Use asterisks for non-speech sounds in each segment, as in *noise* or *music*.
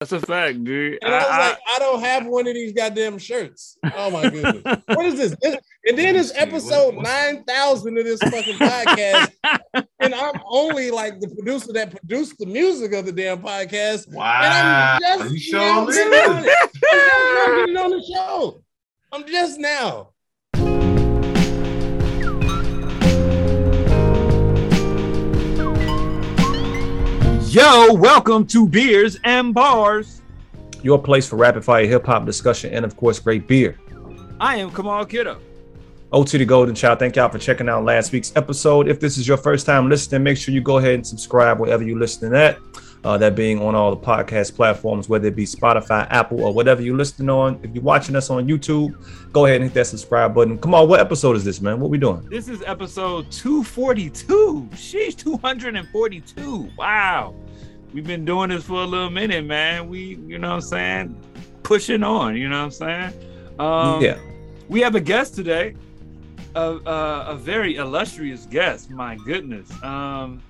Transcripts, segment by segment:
That's a fact, dude. And I, was like, I don't have one of these goddamn shirts. Oh my goodness. what is this? this? And then it's episode 9,000 of this fucking podcast. *laughs* and I'm only like the producer that produced the music of the damn podcast. Wow. And I'm just You sure getting on it. *laughs* I'm just getting on the show. I'm just now. Yo, welcome to Beers and Bars. your place for rapid fire hip hop discussion and of course great beer. I am Kamal Kiddo. O to the Golden Child, thank y'all for checking out last week's episode. If this is your first time listening, make sure you go ahead and subscribe wherever you're listening at. Uh, that being on all the podcast platforms, whether it be Spotify, Apple, or whatever you're listening on. If you're watching us on YouTube, go ahead and hit that subscribe button. Come on, what episode is this, man? What we doing? This is episode 242. Sheesh, 242. Wow. We've been doing this for a little minute, man. We, you know what I'm saying? Pushing on, you know what I'm saying? Um, yeah. We have a guest today, a, a, a very illustrious guest. My goodness. Um,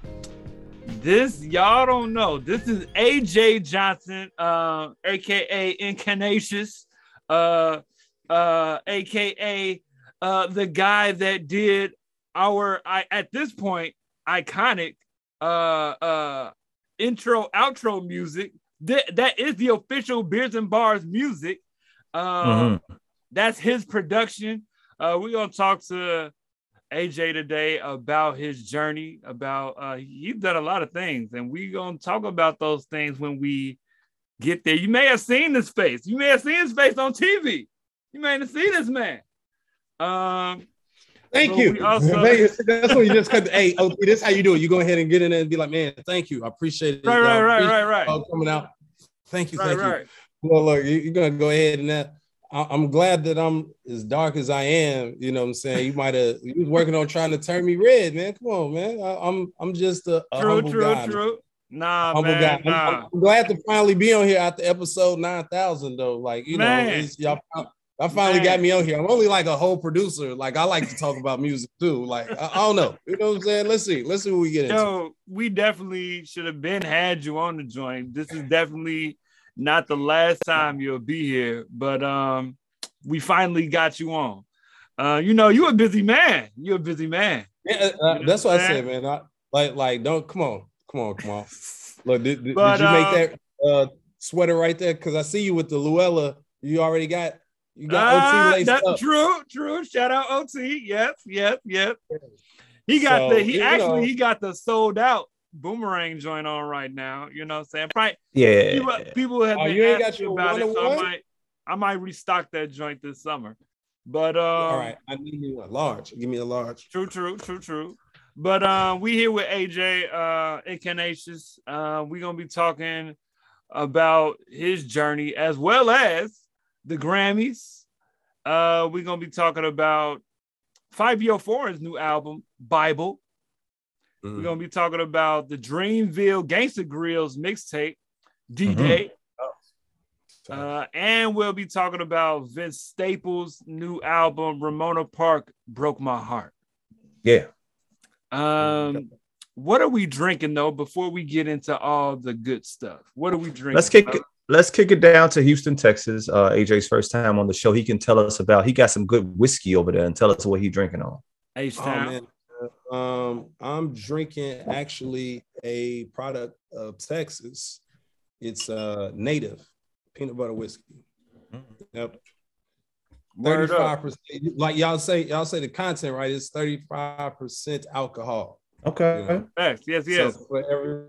this y'all don't know. This is AJ Johnson, uh, aka Incarnacious, uh, uh, aka uh, the guy that did our I, at this point iconic uh, uh, intro outro music. That that is the official Beers and Bars music. Um, Mhm. that's his production. Uh, we're gonna talk to AJ today about his journey. About uh, he's done a lot of things, and we're gonna talk about those things when we get there. You may have seen his face. You may have seen his face on TV. You may have seen this man. Um, Thank So you. also- That's what you just cut. Hey, OT, this is how you do it. You go ahead and get in there and be like, man, thank you. I appreciate it. right, right, right, right, right, y'all coming out. Thank you, right, thank right. you. Well, look, you- you're gonna go ahead and that. I- I'm glad that I'm as dark as I am. You know what I'm saying? You might have you was working on trying to turn me red, man. Come on, man. I, I'm I'm just a, a True, humble true, guy. true. Nah, Humble man, guy. I'm- nah. I'm, glad to finally be on here after episode 9,000, though. Like, you Man. know, y'all, y'all finally got me on here. I'm only like a whole producer. Like, I like to talk about music too. Like, I, I don't know. You know what I'm saying? Let's see. Let's see what we get into. Yo, we definitely should have been had you on the joint. This is definitely not the last time you'll be here, but um, we finally got you on. Uh, you know, you're a busy man. You're a busy man. Yeah, uh, You know that's what what I said, man. I, like, like, don't come on, come on, come on. *laughs* Look, did, did, But, did you um, make that uh, sweater right there? Because I see you with the Luella. You already got you got Ah, OT laced that- up. True, true. Shout out OT. Yes, yes, yes. He got So, the he actually know. he got the sold out boomerang joint on right now. You know what I'm saying? Probably Yeah. people, people have Oh, been you ain't got your about it, so I might I might restock that joint this summer. But um, All right, I need you a large. Give me a large. True, true, true, true. But uh, we here with AJ uh Incarnacious. Uh, we're gonna be talking about his journey as well as the Grammys. Uh, we're gonna be talking about Fivio Foreign's new album, Bible. Mm. We're gonna be talking about the Dreamville Gangsta Grillz mixtape, D Day. Uh, and we'll be talking about Vince Staples' new album, Ramona Park Broke My Heart. Yeah. Um, what are we drinking though before we get into all the good stuff? What are we drinking? Let's kick it. Let's kick it down to Houston, Texas. Uh, AJ's first time on the show. He can tell us about. He got some good whiskey over there, and tell us what he drinking on. H Oh Town. man, Uh, um, I'm drinking actually a product of Texas. It's uh native peanut butter whiskey. Yep, thirty-five percent. Like y'all say, y'all say the content right. It's thirty-five percent alcohol. Okay. Yeah. Facts. Yes, yes. So for every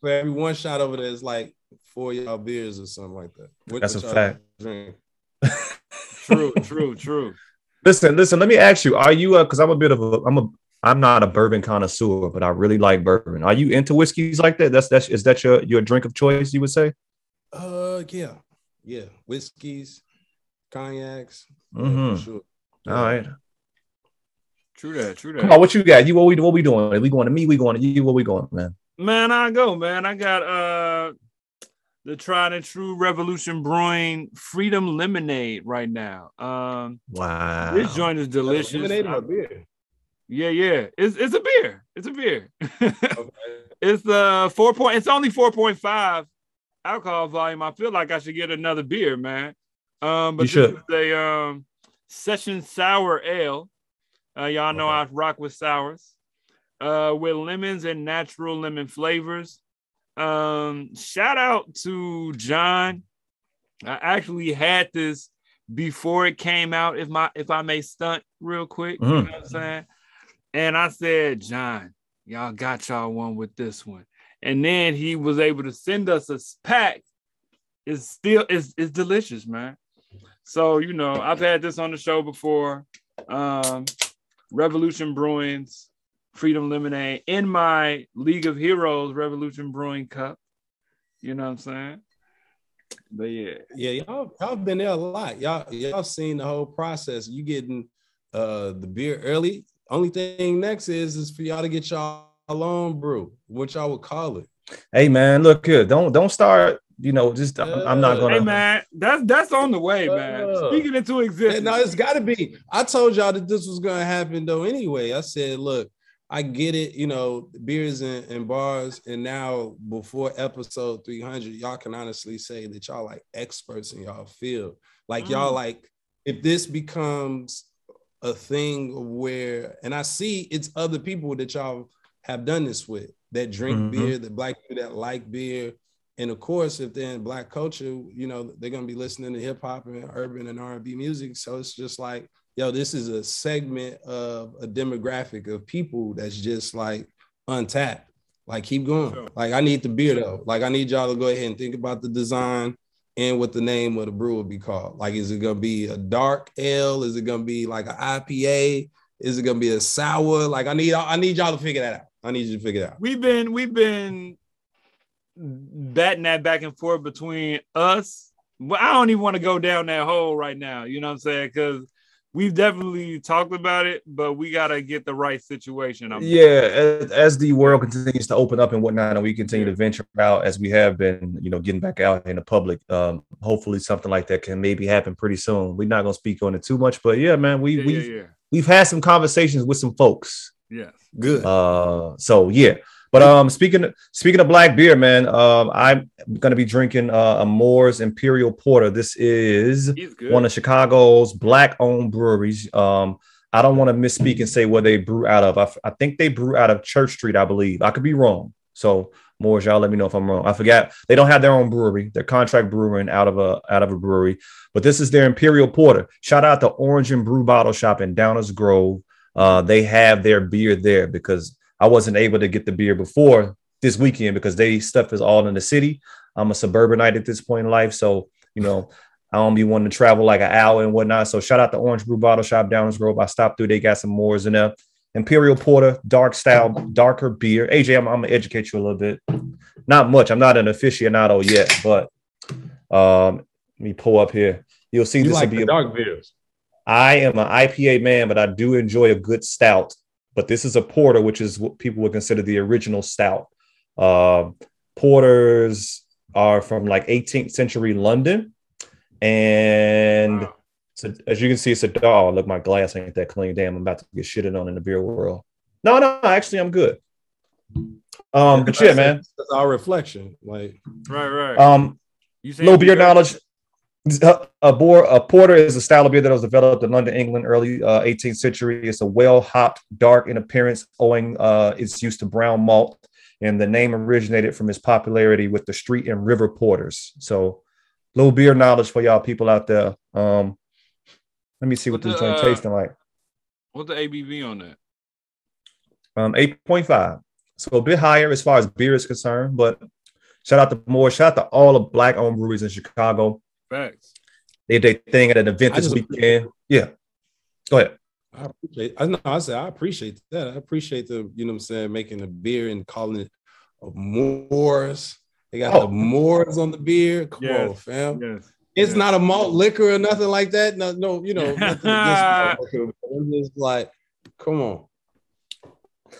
for every one shot over there is like four y'all beers or something like that. What- That's a fact. Drink. *laughs* true, true, true. Listen, listen. Let me ask you: Are you? Because I'm a bit of a. I'm a. I'm not a bourbon connoisseur, but I really like bourbon. Are you into whiskeys like that? That's that's is that your your drink of choice? You would say? Uh, yeah, yeah, whiskeys, cognacs. yeah, Mhm. for sure. All right. True that, true that. Come on, what you got? You what we what we doing? Are we going to me? We going to you? What we going, man? Man, I go, man. I got uh the tried and true Revolution Brewing Freedom Lemonade right now. Um Wow. this joint is delicious. Lemonade or beer? yeah, yeah. It's it's a beer. It's a beer. *laughs* Okay. It's uh four point. It's only four point five alcohol volume, I feel like I should get another beer, man. Um, but You should. this is a um session sour ale. Uh, y'all know Okay. I rock with sours. Uh, with lemons and natural lemon flavors. Um, shout out to John. I actually had this before it came out. If my if I may stunt real quick, you Mhm. know what I'm saying? And I said, John, y'all got y'all one with this one. And then he was able to send us a pack. It's still it's, it's delicious, man. So you know, I've had this on the show before. Um, Revolution Brewing's Freedom Lemonade in my League of Heroes Revolution Brewing Cup. You know what I'm saying? But yeah, Yeah, y'all y'all been there a lot. Y'all y'all seen the whole process. You getting uh the beer early. Only thing next is is for y'all to get y'all own brew, what y'all would call it. Hey man, look here. Don't don't start. You know, just I'm, I'm not gonna. hey man, that's that's on the way, man. Uh, Speaking into existence. no, it's got to be. I told y'all that this was gonna happen though. Anyway, I said, look, I get it. You know, beers and, and bars, and now before episode three hundred, y'all can honestly say that y'all like experts in y'all field. Like y'all Mm. like if this becomes a thing where, and I see it's other people that y'all have done this with that drink Mhm. beer, the black people that like beer. And of course, if they're in black culture, you know, they're gonna be listening to hip hop and urban and R&B music. So it's just like, yo, this is a segment of a demographic of people that's just like untapped. Like, keep going. Sure. Like, I need the beer though. Like, I need y'all to go ahead and think about the design and what the name of the brew will be called. Like, is it gonna be a dark ale? Is it gonna be like an IPA? Is it gonna be a sour? Like, I need I need y'all to figure that out. I need you to figure it out. we've been we've been batting that back and forth between us. But I don't even want to go down that hole right now. You know what I'm saying? Because we've definitely talked about it, but we gotta get the right situation. I'm Yeah, as, as the world continues to open up and whatnot, and we continue to venture out as we have been, you know, getting back out in the public. Um, hopefully, something like that can maybe happen pretty soon. We're not gonna speak on it too much, but yeah, man, we yeah, we've yeah, yeah. we've had some conversations with some folks. Yeah, Good. Uh, so yeah. But um, speaking speaking of black beer, man, um, I'm gonna be drinking uh, a Moor's Imperial Porter. This is one of Chicago's black-owned breweries. Um, I don't want to misspeak and say where they brew out of. I, f- I think they brew out of Church Street, I believe. I could be wrong. So Moor's, y'all let me know if I'm wrong. I forgot they don't have their own brewery. They're contract brewing out of a out of a brewery. But this is their Imperial Porter. Shout out to Orange and Brew Bottle Shop in Downers Grove. Uh, they have their beer there because I wasn't able to get the beer before this weekend because they stuff is all in the city. I'm a suburbanite at this point in life, so you know I don't be wanting to travel like an hour and whatnot. So shout out to Orange Brew Bottle Shop Downers Grove. I stopped through. They got some Moors in there. Imperial Porter, dark style, darker beer. AJ, I'm, I'm gonna educate you a little bit. Not much. I'm not an aficionado yet, but um, let me pull up here. You'll see you this like will be a dark beers. I am an IPA man, but I do enjoy a good stout. But this is a porter, which is what people would consider the original stout. Uh, porters are from like 18th century London, and Wow. so as you can see, it's a dog. Look, my glass ain't that clean. Damn, I'm about to get shitted on in the beer world. No, no, actually, I'm good. Um, but yeah, man. That's our reflection. Like, Right, right. Um, you saying little beer good? knowledge. Uh, A, bor- a porter is a style of beer that was developed in London, England, early uh, 18th century. It's a well hopped, dark in appearance, owing uh, its use to brown malt, and the name originated from its popularity with the street and river porters. So, little beer knowledge for y'all people out there. Um, let me see what What this joint uh, tasting like. What's the ABV on that? Um, 8.5. So a bit higher as far as beer is concerned, but shout out to more. Shout out to all the black owned breweries in Chicago. Facts. They did their thing at an event this weekend. Yeah. Go ahead. I appreciate. I know. I said I appreciate that. I appreciate the you know what I'm saying making a beer and calling it a Moors. They got Oh. the Moors on the beer. Come Yes. on, fam. Yes. It's yes. not a malt liquor or nothing like that. No, no, you know, nothing against malt *laughs* liquor, but it's just like, come on.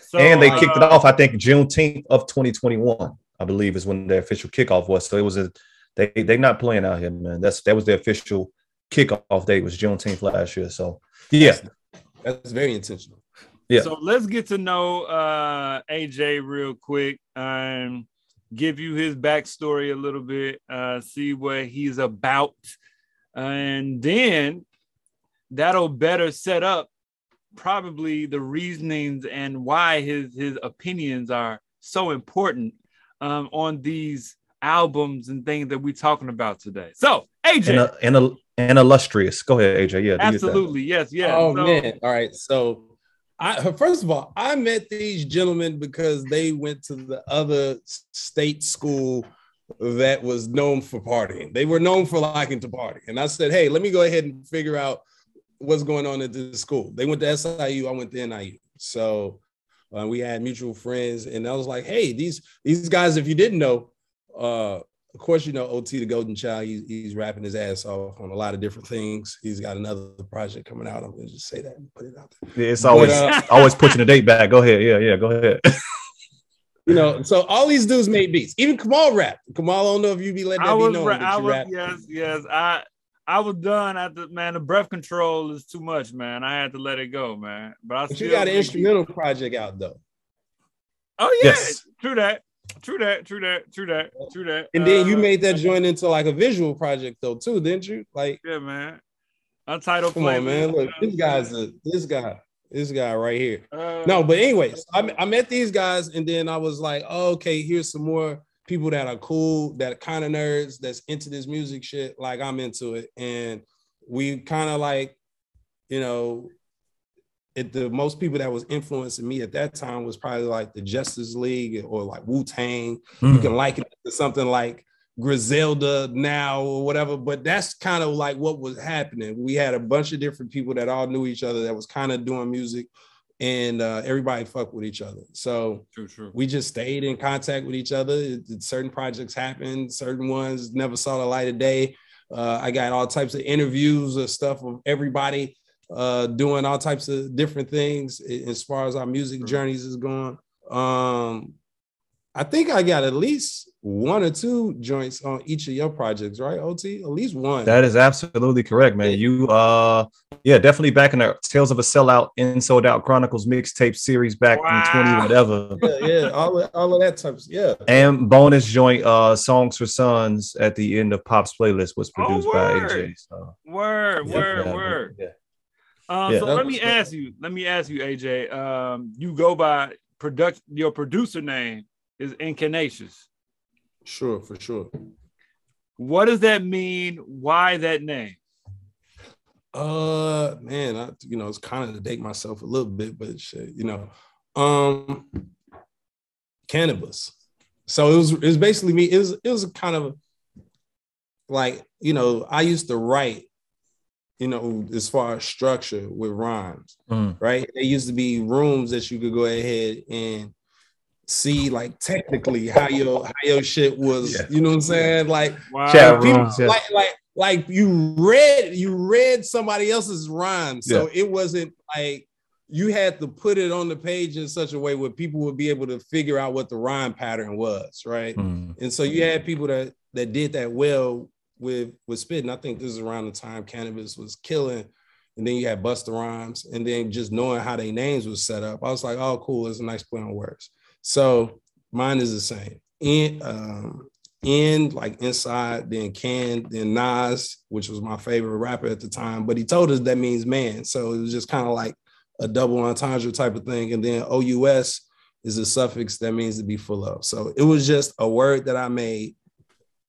So, and they kicked it uh, off, I think, Juneteenth of 2021, I believe, is when the official kickoff was. So it was a they they not playing out here, man. That's that was the official kickoff date was Juneteenth last year. So yeah, That's very intentional. Yeah. So let's get to know uh AJ real quick. Um give you his backstory a little bit, uh, see what he's about, and then that'll better set up probably the reasonings and why his his opinions are so important um, on these albums and things that we're talking about today. So, AJ, and, a, and, a, and illustrious. Go ahead, AJ. Yeah, absolutely. Yes, yes. Oh so, man. All right. So, I first of all, I met these gentlemen because they went to the other state school that was known for partying. They were known for liking to party, and I said, "Hey, let me go ahead and figure out what's going on at this school." They went to SIU. I went to NIU. So uh, we had mutual friends, and I was like, "Hey, these these guys, if you didn't know, uh, of course, you know OT the Golden Child. He's, he's rapping his ass off on a lot of different things. He's got another project coming out. I'm gonna just say that and put it out there. Yeah, it's always but, uh, *laughs* always pushing the date back. Go ahead. Yeah, yeah. Go ahead. *laughs* you know, so all these dudes made beats. Even Kamal rap. Kamal, I don't know if you be letting that I was, be known. I was, rap. yes, yes. I I was done at the man. The breath control is too much, man. I had to let it go, man. But I but you got an instrumental project out though. Oh yeah, yes. true that. True that, true that, true that, true that. And then uh, you made that joint into like a visual project though, too, didn't you? Like, yeah, man. Untitled. Come on, man. Look, this guy's a this guy, this guy right here. Uh, no, but anyways, I, I met these guys, and then I was like, oh, okay, here's some more people that are cool, that kind of nerds, that's into this music shit. Like I'm into it, and we kind of like, you know, it, the most people that was influencing me at that time was probably like the Justice League or like Wu Tang. Mm. You can like it to something like Griselda now or whatever, but that's kind of like what was happening. We had a bunch of different people that all knew each other that was kind of doing music, and uh, everybody fucked with each other. So true, true. we just stayed in contact with each other. It, certain projects happened, certain ones never saw the light of day. Uh, I got all types of interviews or stuff of everybody uh, doing all types of different things as far as our music journeys is going. Um, I think I got at least one or two joints on each of your projects, right? OT, at least one. That is absolutely correct, man. You, uh, yeah, definitely back in the Tales of a Sellout in Sold Out Chronicles mixtape series back wow. in twenty whatever. yeah, yeah, all of, all of that type. Of, yeah, and bonus joint, uh, songs for sons at the end of Pop's playlist was oh, produced oh, by AJ. So. Word, yeah, word, yeah, word. Yeah. Um, yeah, so let me ask you, let me ask you, AJ. Um, you go by product your producer name is Incarnacious. Sure, for sure. What does that mean? Why that name? Uh man, I you know, it's kind of to date myself a little bit, but shit, you know. Um Canibus. So it was it was basically me, it was it was kind of like, you know, I used to write you know, as far as structure with rhymes, mm. right? There used to be rooms that you could go ahead and see like technically how your how your shit was, yeah. you know what I'm saying? Like, wow. people, rooms, yeah. like like like you read you read somebody else's rhyme. So yeah. it wasn't like you had to put it on the page in such a way where people would be able to figure out what the rhyme pattern was, right? Mm. And so you had people that that did that well with with spitting. I think this is around the time Canibus was killing, and then you had Busta Rhymes, and then just knowing how their names was set up, I was like, oh, cool, it's a nice play on words. So mine is the same. In um, in like inside, then can, then Nas, which was my favorite rapper at the time, but he told us that means man. So it was just kind of like a double entendre type of thing. And then OUS is a suffix that means to be full of. So it was just a word that I made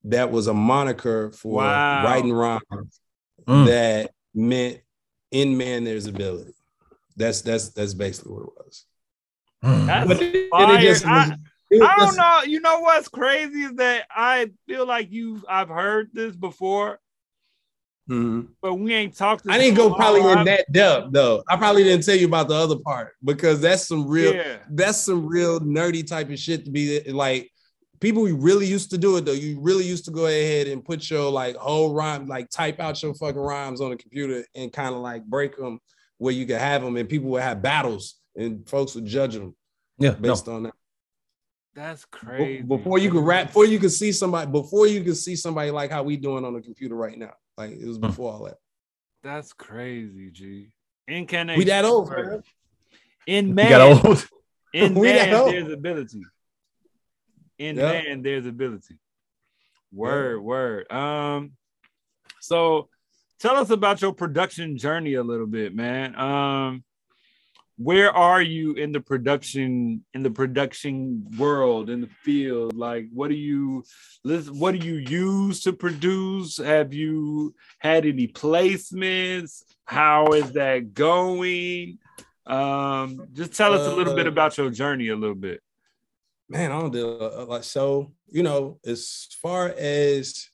that was a moniker for wow. writing rhymes mm. that meant in man there's ability. That's that's that's basically what it was. Mm. That's but it, it just, I, I don't know. You know what's crazy is that I feel like you I've heard this before. Mm-hmm. But we ain't talked. I didn't go probably in that depth though. I probably didn't tell you about the other part because that's some real, yeah. that's some real nerdy type of shit to be like people really used to do it though. You really used to go ahead and put your like whole rhyme, like type out your fucking rhymes on the computer and kind of like break them where you could have them, and people would have battles and folks would judge them. Yeah, based no. on that. That's crazy. Before you could rap, before you could see somebody, before you could see somebody like how we doing on the computer right now. Like it was hmm. before all that. That's crazy, G. Incarnation. We that old, man. In man, in *laughs* man, there's ability. In Yep. man there's ability. Word, word. Um, so tell us about your production journey a little bit, man. Um, where are you in the production in the production world in the field? Like, what do you? What do you use to produce? Have you had any placements? How is that going? Um, just tell us a little bit Uh, about your journey a little bit. Man, I don't do uh, like so. You know, as far as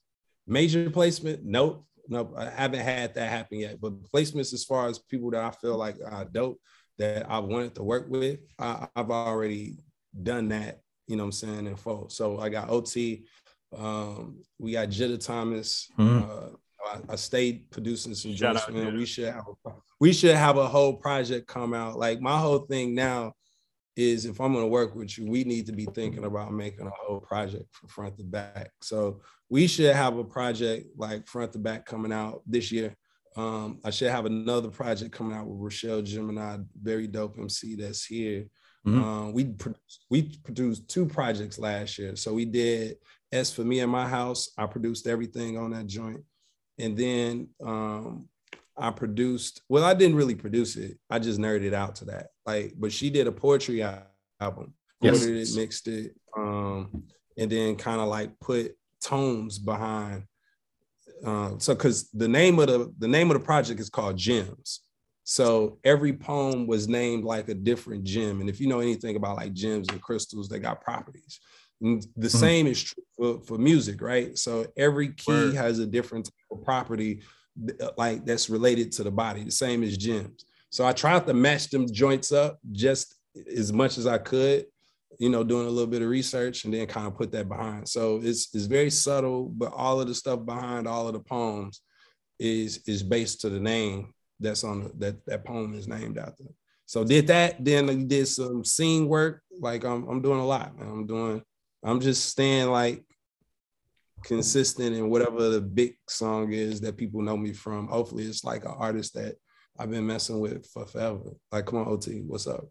major placement, nope, nope. I haven't had that happen yet. But placements, as far as people that I feel like are dope that I wanted to work with, I, I've already done that. You know what I'm saying in full. So I got OT. Um, we got Jitta Thomas. Mhm. Uh, I, I stayed producing some Shout out, man. We should have a, we should have a whole project come out. Like my whole thing now is if I'm gonna work with you, we need to be thinking about making a whole project from front to back. So we should have a project like front to back coming out this year. Um, I should have another project coming out with Rochelle Gemini, very dope MC that's here. Mhm. Um, we produced, we produced two projects last year. So we did as for me and my house. I produced everything on that joint, and then um, I produced. Well, I didn't really produce it. I just nerded out to that. Like, but she did a poetry album. Yes. It, mixed it, um, and then kind of like put tones behind. Uh, so, because the name of the the name of the project is called Gems. So every poem was named like a different gem. And if you know anything about like gems and crystals, they got properties. And the Mhm. same is true for, for music, right? So every key Word. has a different type of property, like that's related to the body, the same as gems. So I tried to match them joints up just as much as I could, you know, doing a little bit of research and then kind of put that behind. So it's it's very subtle, but all of the stuff behind all of the poems is is based to the name that's on the, that that poem is named after. So did that, then did some scene work. Like I'm I'm doing a lot. Man. I'm doing. I'm just staying like consistent in whatever the big song is that people know me from. Hopefully, it's like an artist that I've been messing with for forever. Like, come on, OT, what's up?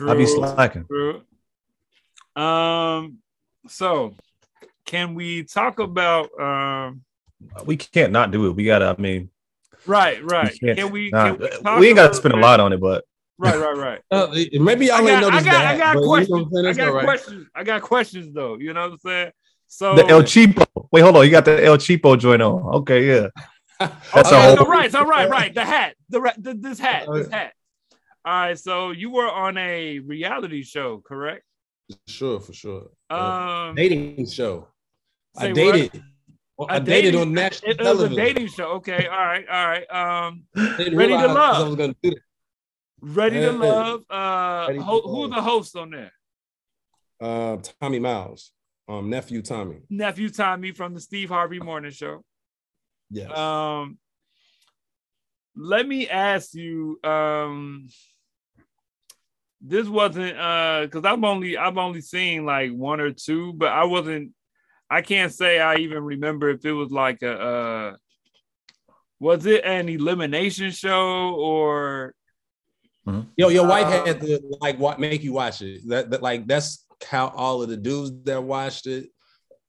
I'll be slacking. True. Um, so can we talk about um We can't not do it. We gotta. I mean, right, right. we can't we not- can we, we ain't gotta about spend a lot on it, but Right, right, right. *laughs* Uh, maybe I y'all got, ain't I got, that. I got but you know questions. I'm saying? I That's got all right. questions. I got questions though. You know what I'm saying? So the El Cheapo. Wait, hold on. You got the El Cheapo joint on. Okay, yeah. *laughs* That's okay, a so whole- right, so right, right. The hat, the, the this hat, this hat. All right, so you were on a reality show, correct? Sure, for sure. Um, dating show. say I what? dated. Well, I A dated dating- on national It, it was a dating show. Okay, all right, all right. Um, Ready to Love. I was gonna do that. ready to love. Uh, Ready to ho- Love. who's the host on there? Uh, Tommy Miles, um, nephew Tommy. Nephew Tommy from the Steve Harvey Morning Show. Yes. Um, let me ask you. Um, this wasn't uh because I've only I've only seen like one or two, but I wasn't. I can't say I even remember if it was like a. uh was it an elimination show or Yo, your wife Uh, had to like what make you watch it. That, that like that's how all of the dudes that watched it,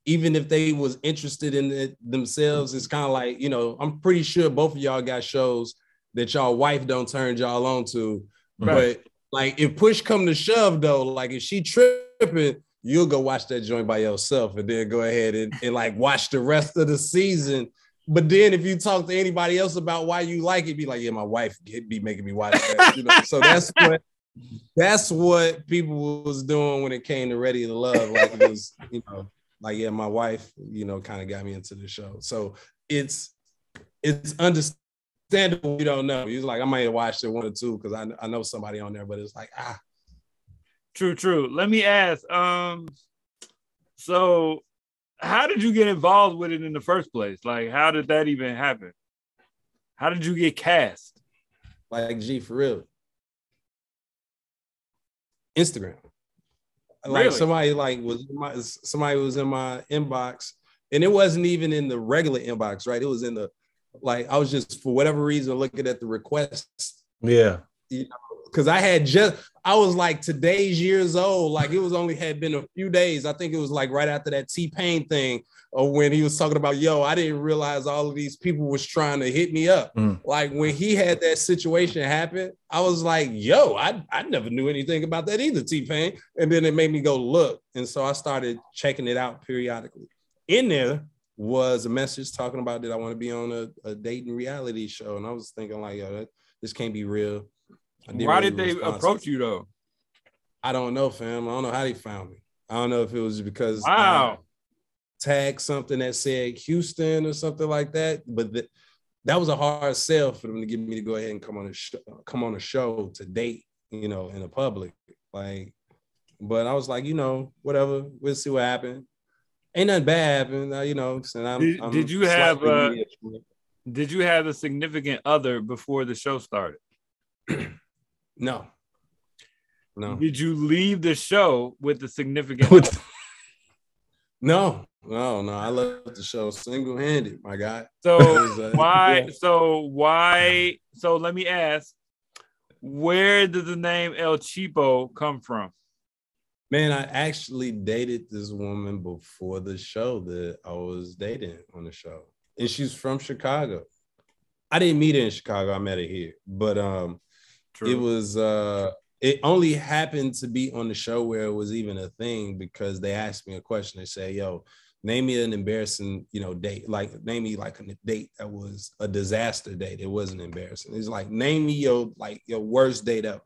even if they was interested in it themselves, it's kind of like you know. I'm pretty sure both of y'all got shows that y'all wife don't turn y'all on to, Right. but like if push come to shove though, like if she tripping, you'll go watch that joint by yourself and then go ahead and, and like watch the rest of the season. But then if you talk to anybody else about why you like it, be like, yeah, my wife be making me watch that. You know? so that's *laughs* what that's what people was doing when it came to Ready to Love. Like it was, *laughs* you know, like yeah, my wife, you know, kind of got me into the show. So it's it's understandable you don't know. He's like, I might have watched it one or two because I, I know somebody on there, but it's like, ah, True, true. Let me ask. Um, so how did you get involved with it in the first place? Like, how did that even happen? How did you get cast? like G for real. Instagram. Like Really? somebody like was my somebody was in my inbox, and it wasn't even in the regular inbox, right? It was in the like I was just for whatever reason looking at the requests Yeah. you because I had just I was like today's years old. Like it was only had been a few days. I think it was like right after that T Pain thing, or when he was talking about, yo, I didn't realize all of these people was trying to hit me up. Mm. Like when he had that situation happen, I was like, yo, I, I never knew anything about that either, T Pain. And then it made me go look. And so I started checking it out periodically. In there was a message talking about that I want to be on a, a dating reality show. And I was thinking, like, yo, that, this can't be real. I didn't Why really did they approach you though? I don't know, fam. I don't know how they found me. I don't know if it was because I Wow. Tagged something that said Houston or something like that. But th- that was a hard sell for them to get me to go ahead and come on a sh- come on a show to date, you know, in the public. Like, but I was like, you know, whatever. We'll see what happens. Ain't nothing bad happened, uh, you know. I'm, Did- I'm did you have, slightly uh. Did you have a significant other before the show started? *clears throat* no, no, Did you leave the show with the significant *laughs* *laughs* no, no, no. I left the show single handed, my guy. *laughs* So uh, why? yeah. So why? So let me ask, where did the name El Cheapo come from? Man, I actually dated this woman before the show that I was dating on the show. And she's from Chicago. I didn't meet her in Chicago, I met her here. But um True. it was uh it only happened to be on the show where it was even a thing because they asked me a question. They say, yo, name me an embarrassing, you know, date. Like name me like a date that was a disaster date. It wasn't embarrassing. It's like name me your like your worst date ever.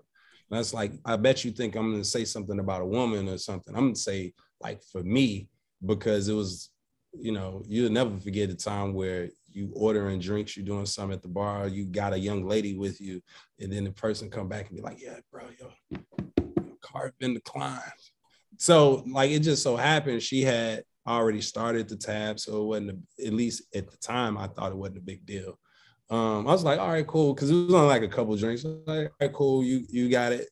And that's like, I bet you think I'm gonna say something about a woman or something. I'm gonna say like for me, because it was, you know, you'll never forget the time where you ordering drinks, you're doing something at the bar, you got a young lady with you, and then the person come back and be like, yeah, bro, yo, your card been declined. So like it just so happened she had already started the tab, so it wasn't a, at least at the time I thought it wasn't a big deal. Um, I was like, all right, cool, because it was only like a couple drinks. Like, all right, cool, you you got it.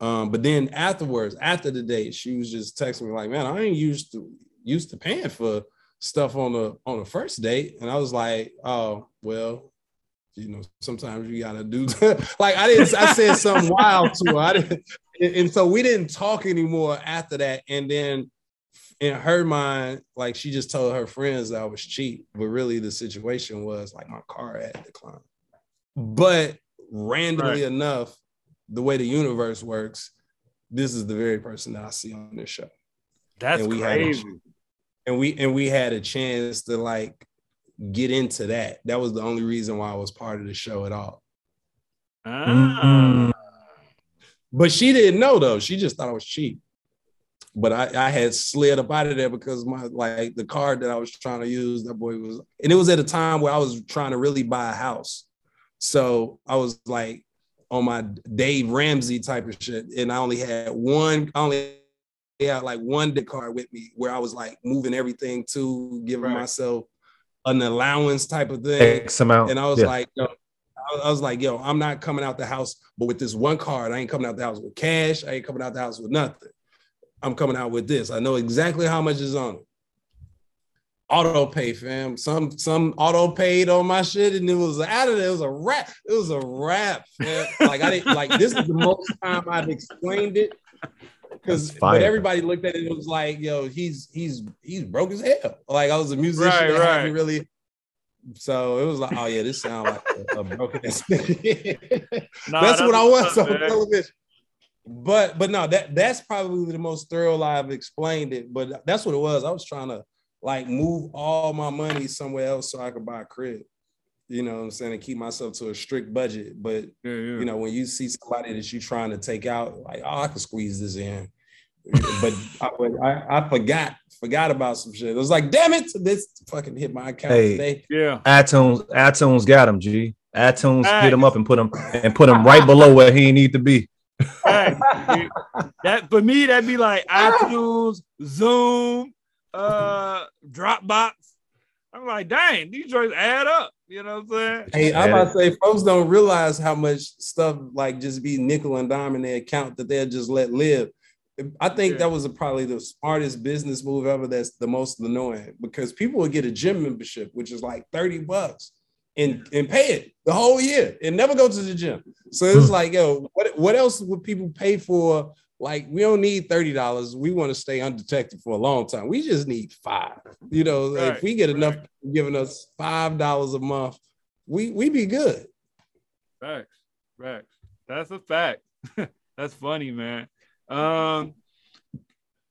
Um, but then afterwards, after the date, she was just texting me like, man, I ain't used to used to paying for stuff on the on the first date, and I was like, oh well, you know, sometimes you gotta do *laughs* like I didn't. I said something wild to her. I didn't, and so we didn't talk anymore after that. And then in her mind, like she just told her friends that I was cheap, but really the situation was like my car had declined. But randomly Right. enough, the way the universe works, this is the very person that I see on this show That's and we had a- crazy. and we and we had a chance to like get into that. That was the only reason why I was part of the show at all. Ah. But she didn't know though. She just thought I was cheap. But I, I had slid up out of there because my like the card that I was trying to use, that boy was, and it was at a time where I was trying to really buy a house. So I was like on my Dave Ramsey type of shit, and I only had one, I only had like one debit card with me where I was like moving everything to, giving Right. myself an allowance type of thing. X amount. And I was Yeah. like, yo, I- I was like, yo, I'm not coming out the house, but with this one card, I ain't coming out the house with cash. I ain't coming out the house with nothing. I'm coming out with this. I know exactly how much is on it. Auto pay, fam. Some some auto paid on my shit, and it was out of there. It was a wrap. It was a wrap. man. Like I didn't like this is the most time I've explained it. Because but everybody looked at it, it was like, yo, he's he's he's broke as hell. Like I was a musician Right, that right. really so it was like, oh yeah, this sounds like a, a broken ass. *laughs* Nah, that's, what I was what's on man. television. But but no, that that's probably the most thorough I've explained it. But that's what it was. I was trying to like move all my money somewhere else so I could buy a crib. You know what I'm saying? And keep myself to a strict budget. But Yeah, yeah. you know, when you see somebody that you're trying to take out, like, oh, I can squeeze this in. but I, I, I forgot, forgot about some shit. It was like, damn it, this fucking hit my account Hey. today. yeah. iTunes, iTunes got him. G. iTunes Hey. hit him up and put him and put him right below where he need to be. Hey, dude, that for me, that'd be like iTunes, Zoom, uh, Dropbox. I'm like, dang, these joints add up. You know what I'm saying? Hey, I'm about to say, folks don't realize how much stuff like just be nickel and dime in their account that they'll just let live. I think Yeah. that was a, probably the smartest business move ever. That's the most annoying because people would get a gym membership, which is like 30 bucks. And and pay it the whole year and never go to the gym. So it's like, yo, what what else would people pay for? Like, we don't need thirty dollars. We want to stay undetected for a long time. We just need five. You know, Right, if we get enough right. giving us five dollars a month, we we be good. Facts. Facts. That's a fact. *laughs* That's funny, man. Um,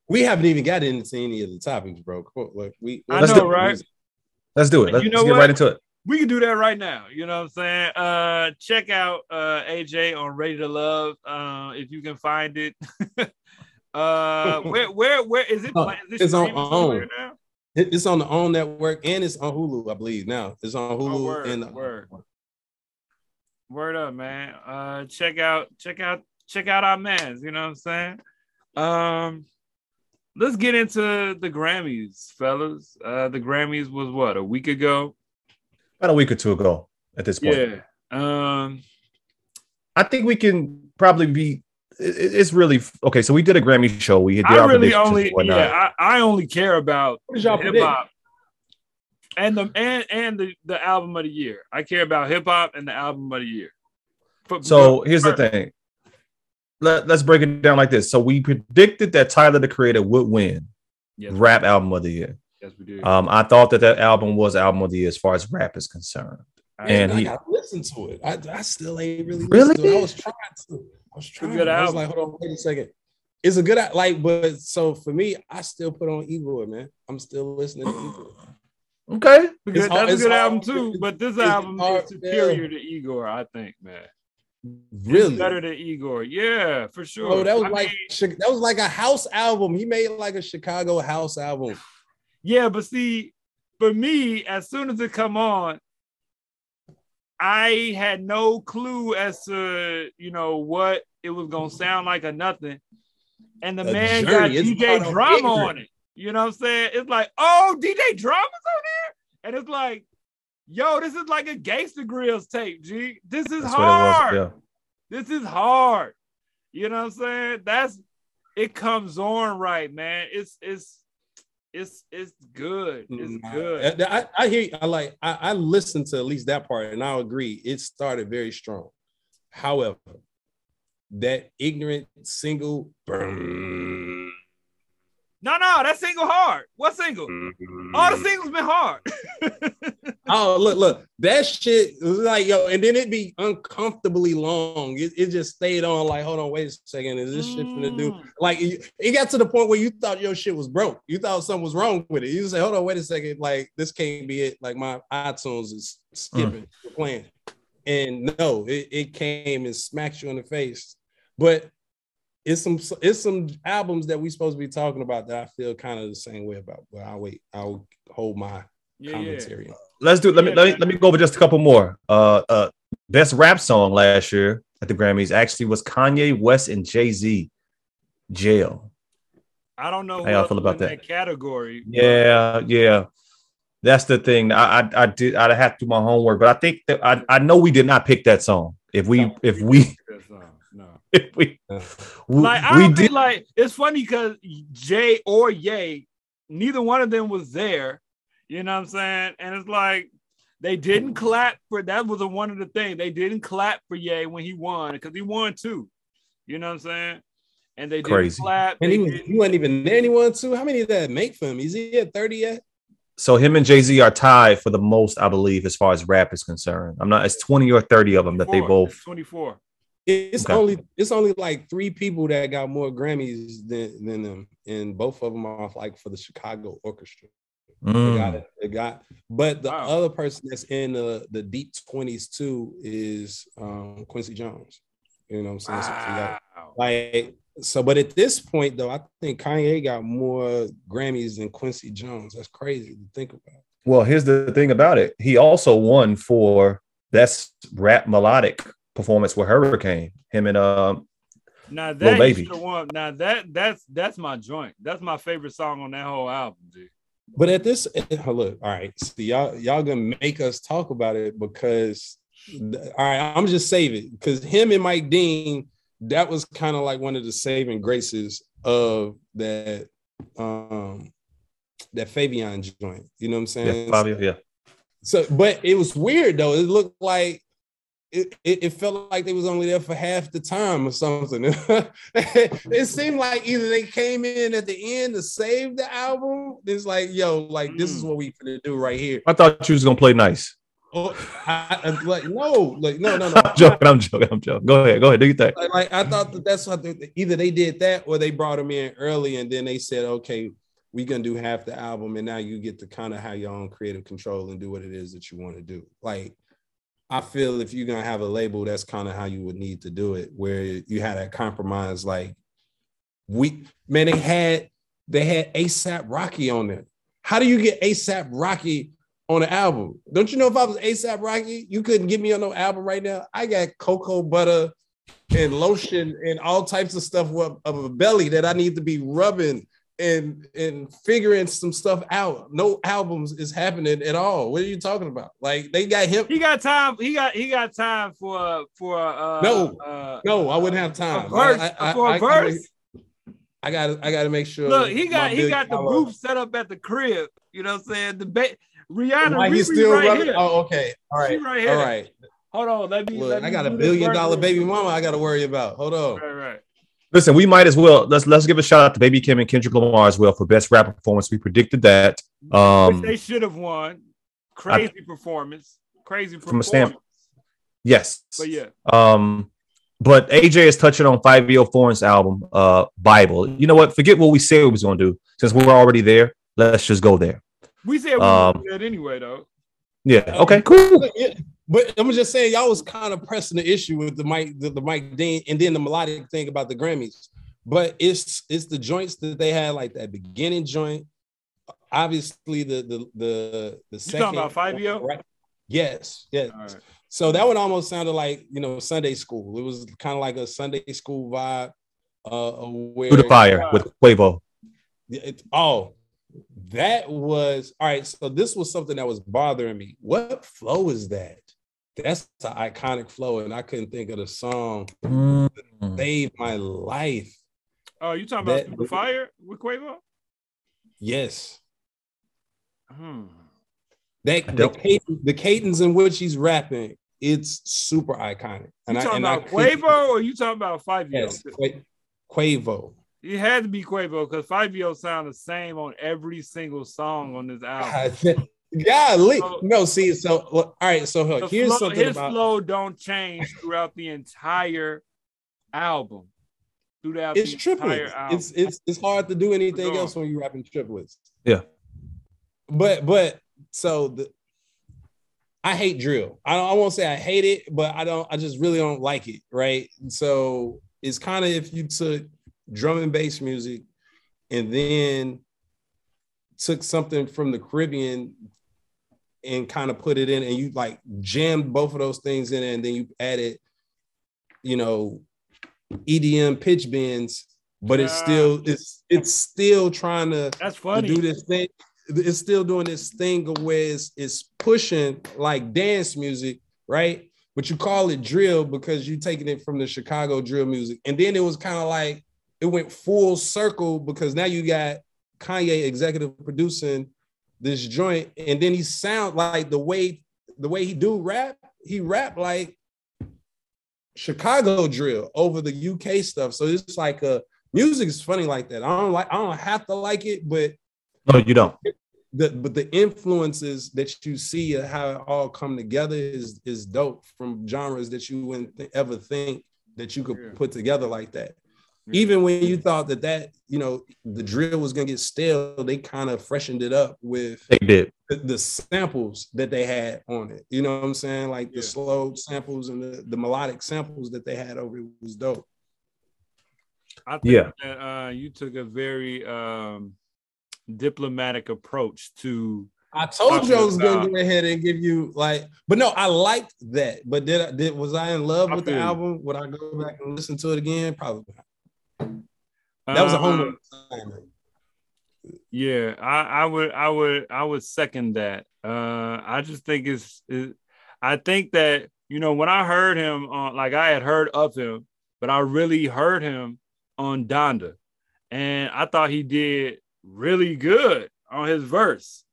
We haven't even got into any of the topics, bro. Cool. Look, we I Let's know, do- right? Let's do it. Let's You know get what? right into it. We can do that right now. You know what I'm saying? Uh check out uh AJ on Ready to Love. Uh if you can find it. *laughs* uh where where where is it? Uh, it it's on OWN. now? It's on the OWN network and it's on Hulu, I believe. Now it's on Hulu Oh, word, and word. Word up, man. Uh check out check out check out our mans, you know what I'm saying? Um let's get into the Grammys, fellas. Uh the Grammys was what, a week ago? About a week or two ago at this point. Yeah. Um I think we can probably be. it- It's really okay. So we did a Grammy show. We did I our really only yeah, I, I only care about What y'all hip hop and the and and the, the album of the year. I care about hip hop and the album of the year. But- So but- here's the thing. Let, let's break it down like this. So we predicted that Tyler the Creator would win Yes, rap album of the year. Yes, we did. Um, I thought that that album was album of the year as far as rap is concerned. I- and I he- gotta to it. I, I still ain't really Really? to it. I was trying to. I was trying. good I was like, hold on, wait a second. It's a good al- like, but so for me, I still put on Igor, man. I'm still listening to Igor. *gasps* Okay. That's a good- that's a good hard- album too. But this album hard, is superior to Igor, I think, man. It's Really? better than Igor. Yeah, for sure. Oh, that was I like mean, that was like a house album. He made like a Chicago house album. Yeah, but see, for me, as soon as it come on, I had no clue as to you know what it was gonna sound like or nothing. And the The man got DJ drama on it. You know what I'm saying? It's like, oh, DJ drama's on there, and it's like, yo, this is like a Gangsta Grillz tape. G, this is That's hard. was. This is hard. You know what I'm saying? That's it comes on right, man. It's it's it's it's good. It's good. I, I, I hear. you. I like. I, I listened to at least that part, and I'll agree. It started very strong. However, that ignorant single. Burn, No, no, that single hard. What single? All the singles been hard. *laughs* Oh, look, look, that shit like yo, and then it be uncomfortably long. It, it just stayed on, like, hold on, wait a second, is this shit finna do? Mm. Like, it, it got to the point where you thought your shit was broke. You thought something was wrong with it. You say, hold on, wait a second, like, this can't be it. Like, my iTunes is skipping, playing. And no, it, it came and smacked you in the face. But it's some it's some albums that we supposed to be talking about that I feel kind of the same way about. But I'll wait. I'll hold my Yeah, yeah. commentary. Let's do. Let me let me let me go over just a couple more. Uh, uh, best rap song last year at the Grammys actually was Kanye West and Jay Z. Jail. I don't know How y'all feel about was in that? category. but Yeah, yeah. That's the thing. I I, I did. I'd have to do my homework, but I think that I, I know we did not pick that song. If we if we *laughs* we Like I we don't did think like it's funny because Jay or Ye, neither one of them was there. You know what I'm saying? And it's like they didn't clap for that was a, one of the things they didn't clap for Ye when he won because he won too. You know what I'm saying? And they didn't clap. And they he was didn't- he wasn't even there anyone too. How many did that make for him? Is he at 30 yet? so him and Jay Z are tied for the most, I believe, as far as rap is concerned. I'm not. It's 20 or 30 of them that they both. It's 24. It's Okay. only it's only like three people that got more Grammys than, than them, and both of them are like for the Chicago Orchestra. They got Mm. it. They got, but the Wow. other person that's in the the deep twenties too is um, Quincy Jones. You know what I'm saying? So you got- like so, but at this point though, I think Kanye got more Grammys than Quincy Jones. That's crazy to think about. Well, here's the thing about it. He also won for best rap melodic performance with Hurricane. Him and um Now that you Baby. should've. Now that that's that's my joint. That's my favorite song on that whole album, dude. But at this, look, all right. So y'all, y'all gonna make us talk about it because, all right, I'm just saving because him and Mike Dean, that was kind of like one of the saving graces of that, um, that Fivio joint. You know what I'm saying? yeah, saying? Fabio, yeah. So, but it was weird though. It looked like it, it, it, felt like they was only there for half the time or something. *laughs* it seemed like either they came in at the end to save the album. It's like, yo, like this is mm. what we gonna do right here. I thought you was gonna play nice. Oh, I, I, like no, like no, no, no. *laughs* I'm joking. I'm joking. I'm joking. Go ahead. Go ahead. Do your thing. Like, like I thought that that's what they, either they did that or they brought him in early and then they said, okay, we gonna do half the album and now you get to kind of have your own creative control and do what it is that you want to do. Like I feel if you're gonna have a label, that's kind of how you would need to do it, where you had that compromise. Like we man, they had they had ASAP Rocky on there. How do you get ASAP Rocky on an album. Don't you know if I was ASAP Rocky, you couldn't get me on no album right now? I got cocoa butter and lotion and all types of stuff of a belly that I need to be rubbing and and figuring some stuff out. No albums is happening at all. What are you talking about? Like they got him. He got time. He got he got time for for uh no uh, no. I wouldn't have time. Verse, I, I, for a I, verse. I got I got to make sure. Look, he got he got the roof set up at the crib. You know what I'm saying? The ba- Rihanna, Why he's still right here. Oh, okay. All right. right. All right. Hold on. Let me. Look, let me I got a billion dollar baby mama. I got to worry about. Hold on. Right. Right. Listen, we might as well let's let's give a shout out to Baby Keem and Kendrick Lamar as well for best rap performance. We predicted that. Um, they should have won. Crazy I, performance. Crazy performance. From a stand, yes. But yeah. Um, but AJ is touching on Fivio Foreign's album, uh, Bible. You know what? Forget what we said we was gonna do. Since we're already there, let's just go there. We said we um, that anyway, though. Yeah. Okay. Cool. But I'm just saying, y'all was kind of pressing the issue with the Mike, the, the Mike Dean, and then the melodic thing about the Grammys. But it's it's the joints that they had, like that beginning joint. Obviously, the the the the second. You talking about Fivio? Right? Yes. Yes. So that one almost sounded like you know Sunday school. It was kind of like a Sunday school vibe. Uh, where through the fire with Quavo. It, oh, that was all right. So this was something that was bothering me. What flow is that? That's an iconic flow, and I couldn't think of the song mm. saved my life. Oh, you talking that, about fire with Quavo? Yes. Hmm. That the cadence, the cadence in which he's rapping, it's super iconic. And you talking I, about I Quavo or you talking about Five Yes, Quavo. It had to be Quavo because Fivio sound the same on every single song on this *laughs* album. Yeah, so, no, see, so well, all right, so here's flow, something his about flow don't change throughout the entire album. Throughout it's triplets. It's it's it's hard to do anything else when you're rapping triplets. Yeah, but but so the I hate drill. I don't I won't say I hate it, but I don't I just really don't like it, right? So it's kind of if you took drum and bass music and then took something from the Caribbean and kind of put it in and you like jammed both of those things in and then you added, you know, EDM pitch bends, but it's still it's it's still trying to, That's funny. to do this thing. It's still doing this thing where it's, it's pushing like dance music, right? But you call it drill because you're taking it from the Chicago drill music. And then it was kind of like it went full circle because now you got Kanye executive producing this joint, and then he sound like the way the way he do rap, he rap like Chicago drill over the UK stuff. So it's like a music is funny like that. I don't like I don't have to like it, but no, you don't. The, but the influences that you see how it all come together is is dope from genres that you wouldn't th- ever think that you could yeah. put together like that. Even when you thought that that you know the drill was gonna get stale, they kind of freshened it up with they did the, the, samples that they had on it. You know what I'm saying? Like the slow samples and the, the melodic samples that they had over it was dope. I think yeah. that uh, you took a very um, diplomatic approach to I told you I was gonna go ahead and give you like, but no, I liked that. But did I did was I in love with the album? Would I go back and listen to it again? Probably not. That was a homework assignment. Yeah, I, I would, I would, I would second that. Uh, I just think it's, it, I think that you know when I heard him on, like I had heard of him, but I really heard him on Donda, and I thought he did really good on his verse.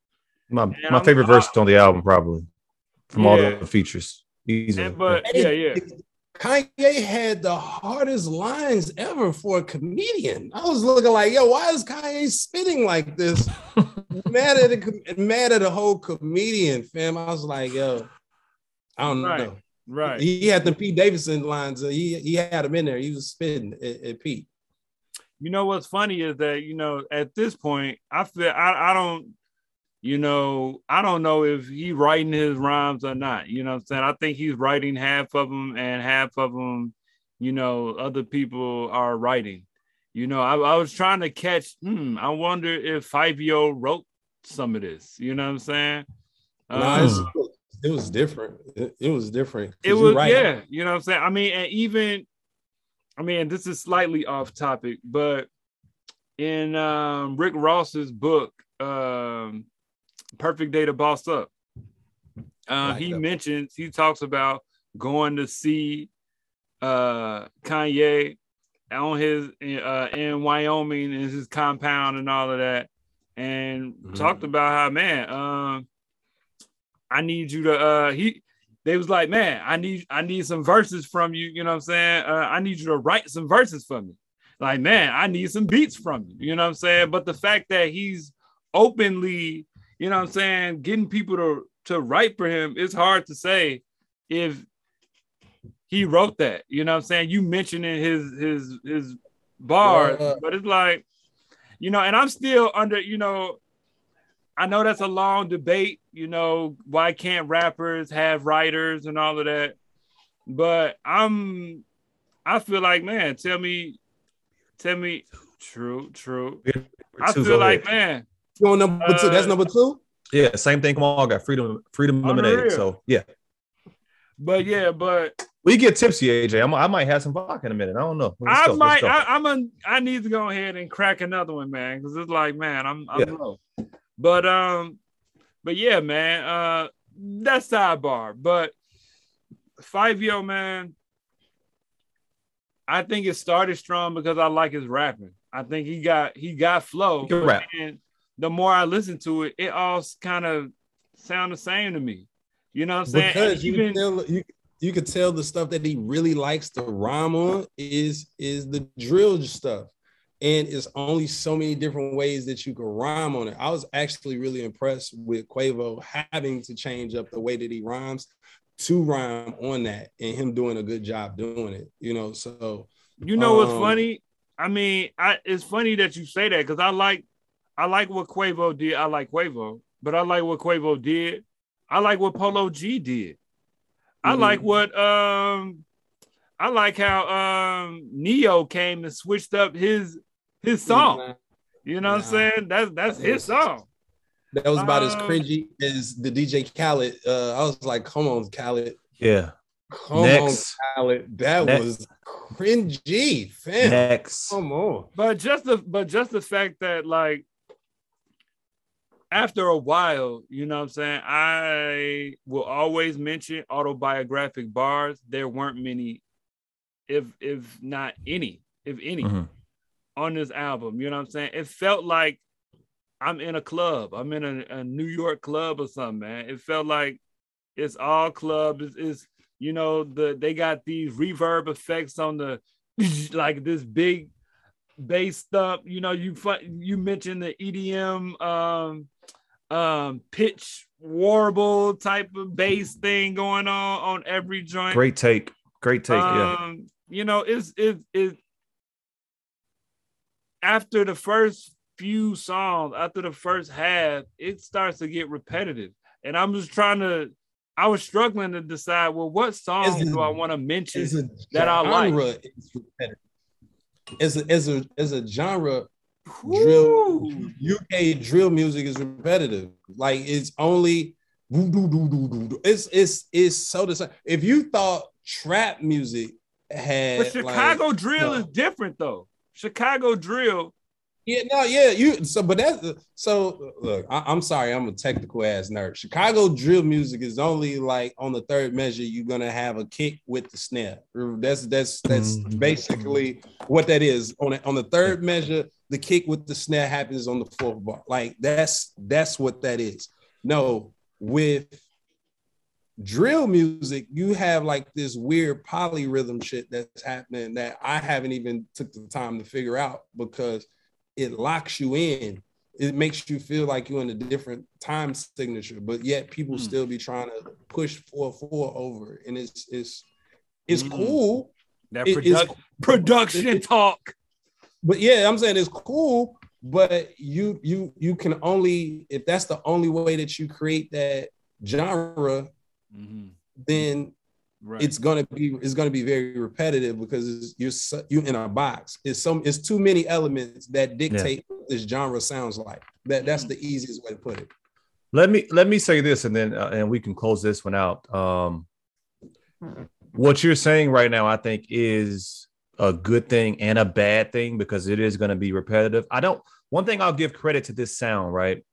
My And my I'm- favorite verse on the album, probably from all the features. Easily. And, but yeah, yeah. Kanye had the hardest lines ever for a comedian. I was looking like, yo, why is Kanye spitting like this? *laughs* mad at a com- mad at a whole comedian, fam. I was like, yo, I don't Right. know. Right. He had the Pete Davidson lines. uh, he he had them in there. He was spitting at, at Pete. you know what's funny is that you know at this point i feel i, I don't you know i don't know if he writing his rhymes or not you know what i'm saying i think he's writing half of them and half of them you know other people are writing you know i, I was trying to catch hmm i wonder if Fivio wrote some of this you know what i'm saying Nah, Um, it was different. It, it was different. it was right. yeah you know what i'm saying i mean and even i mean this is slightly off topic but in um rick ross's book um perfect day to boss up uh he mentions he talks about going to see uh kanye on his uh in wyoming in his compound and all of that and Mhm. talked about how man um I need you to uh he they was like, man, I need I need some verses from you, you know what I'm saying? Uh, I need you to write some verses for me. Like, man, I need some beats from you, you know what I'm saying? But the fact that he's openly, you know what I'm saying, getting people to to write for him, it's hard to say if he wrote that, you know what I'm saying? You mentioning his his his bars, Yeah. but it's like, you know, and I'm still under, you know, I know that's a long debate, you know, why can't rappers have writers and all of that? But I'm I feel like, man, tell me, tell me, true, true. I feel like, man, You on number two? That's Uh, number two. yeah, same thing. Come on, got freedom, freedom On the lemonade. So yeah, but yeah, but we get tipsy, AJ. I'm, I might have some vodka in a minute. I don't know. Let's I go, might. I, I'm a, I need to go ahead and crack another one, man, because it's like, man, I'm, I'm Yeah. low. But um, but yeah, man, uh, that's sidebar. But Fivio man, I think it started strong because I like his rapping. I think he got he got flow. He can rap. then the more I listen to it, it all kind of sound the same to me. You know what I'm saying? Because you even can tell you you could tell the stuff that he really likes to rhyme on is is the drill stuff. And it's only so many different ways that you can rhyme on it. I was actually really impressed with Quavo having to change up the way that he rhymes to rhyme on that and him doing a good job doing it. You know, so You know what's Um, funny? I mean, I it's funny that you say that because I like I like what Quavo did. I like Quavo, but I like what Quavo did. I like what Polo G did. I Mhm. like what um I like how um Ne-Yo came and switched up his his song. You know what I'm saying? That's that's his song. that was about as Um, cringy as the DJ Khaled. Uh, I was like, come on, Khaled. yeah. Come Next. on, Khaled. That Next. was cringy, fam. Next. Come on. But just the but just the fact that like after a while, you know what I'm saying, I will always mention autobiographic bars. There weren't many, if if not any, if any, Mhm. on this album. You know what I'm saying? It felt like I'm in a club. I'm in a, a New York club or something, man. It felt like it's all club. It's, it's you know, the they got these reverb effects on the *laughs* like this big bass stuff. You know, you you mentioned the EDM um um pitch warble type of bass thing going on on every joint. Great take. Great take. yeah. Um, you know, it's it it after the first few songs, after the first half, it starts to get repetitive. And I'm just trying to I was struggling to decide, well, what song As a- do I want to mention? A that I like. genre, it's repetitive. As a, as a as a genre, drill UK drill music is repetitive. Like it's only it's it's it's so the same. If you thought trap music had But Chicago like, drill no. is different though. Chicago drill, Yeah, no, yeah, you so but that's so look, I, am sorry, I'm a technical ass nerd. Chicago drill music is only like on the third measure, you're gonna have a kick with the snare. That's that's that's Mhm. basically what that is. On the, on the third measure, the kick with the snare happens on the fourth bar. Like that's that's what that is. no, with drill music, you have like this weird polyrhythm shit that's happening that I haven't even took the time to figure out because it locks you in. It makes you feel like you're in a different time signature, but yet people Mm. still be trying to push four four over, and it's it's it's Mm. cool. That It is- produc- production talk. but yeah, I'm saying it's cool, but you you you can only if that's the only way that you create that genre, Mhm. then Right. it's gonna be it's gonna be very repetitive because it's, you're you in a box. It's some it's too many elements that dictate what this genre sounds like. That that's the easiest way to put it. Let me let me say this, and then uh, and we can close this one out. Um, what you're saying right now, I think, is a good thing and a bad thing because it is going to be repetitive. I don't. One thing I'll give credit to this sound, right?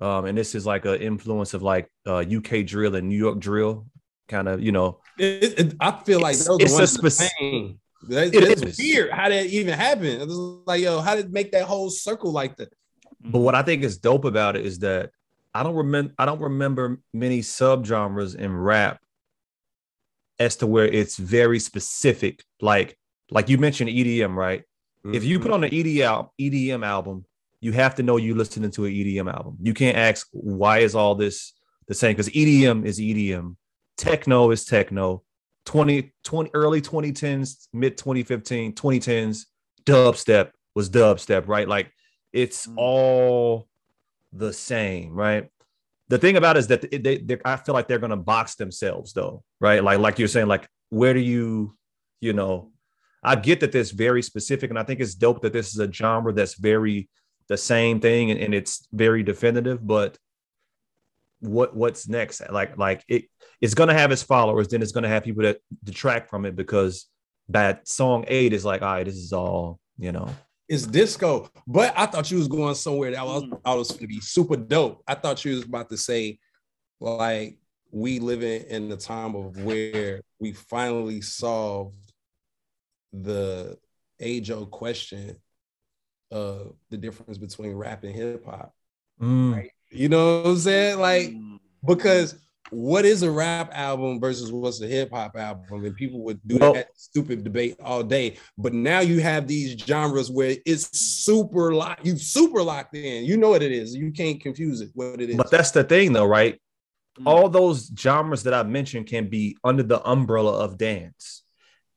Um, and this is like an influence of like uh, UK drill and New York drill, kind of, you know. It- it- I feel like It's- those it's are a ones that spec- same. That- It It's weird how that even happened. It's like, yo, how did it make that whole circle like that? But what I think is dope about it is that I don't remember I don't remember many subgenres in rap as to where it's very specific. Like like you mentioned EDM, right? If you put mm-hmm. on an EDM EDM album, you have to know you're listening to an EDM album. You can't ask why is all this the same because EDM is EDM, techno is techno. 20, 20 early 2010s, mid 2015, 2010s, dubstep was dubstep, right? Like it's Mm. all the same, right? The thing about it is that they, they, I feel like they're gonna box themselves though, right? Like like you're saying, like where do you, you know, I get that this very specific, and I think it's dope that this is a genre that's very the same thing and, and it's very definitive, but what what's next? Like like it it's gonna have its followers, then it's gonna have people that detract from it because that song eight is like, all right, this is all, you know. It's disco, but I thought you was going somewhere that I was Mm. I was gonna be super dope. I thought you was about to say, like, we living in in the time of where we finally solved the age old question of the difference between rap and hip hop. Mm. You know what I'm saying? Like, Mm. because what is a rap album versus what's a hip hop album? And people would do Well- that stupid debate all day. But now you have these genres where it's super locked, you super locked in. You know what it is. You can't confuse it. What it is. But that's the thing, though, right? Mm. All those genres that I mentioned can be under the umbrella of dance.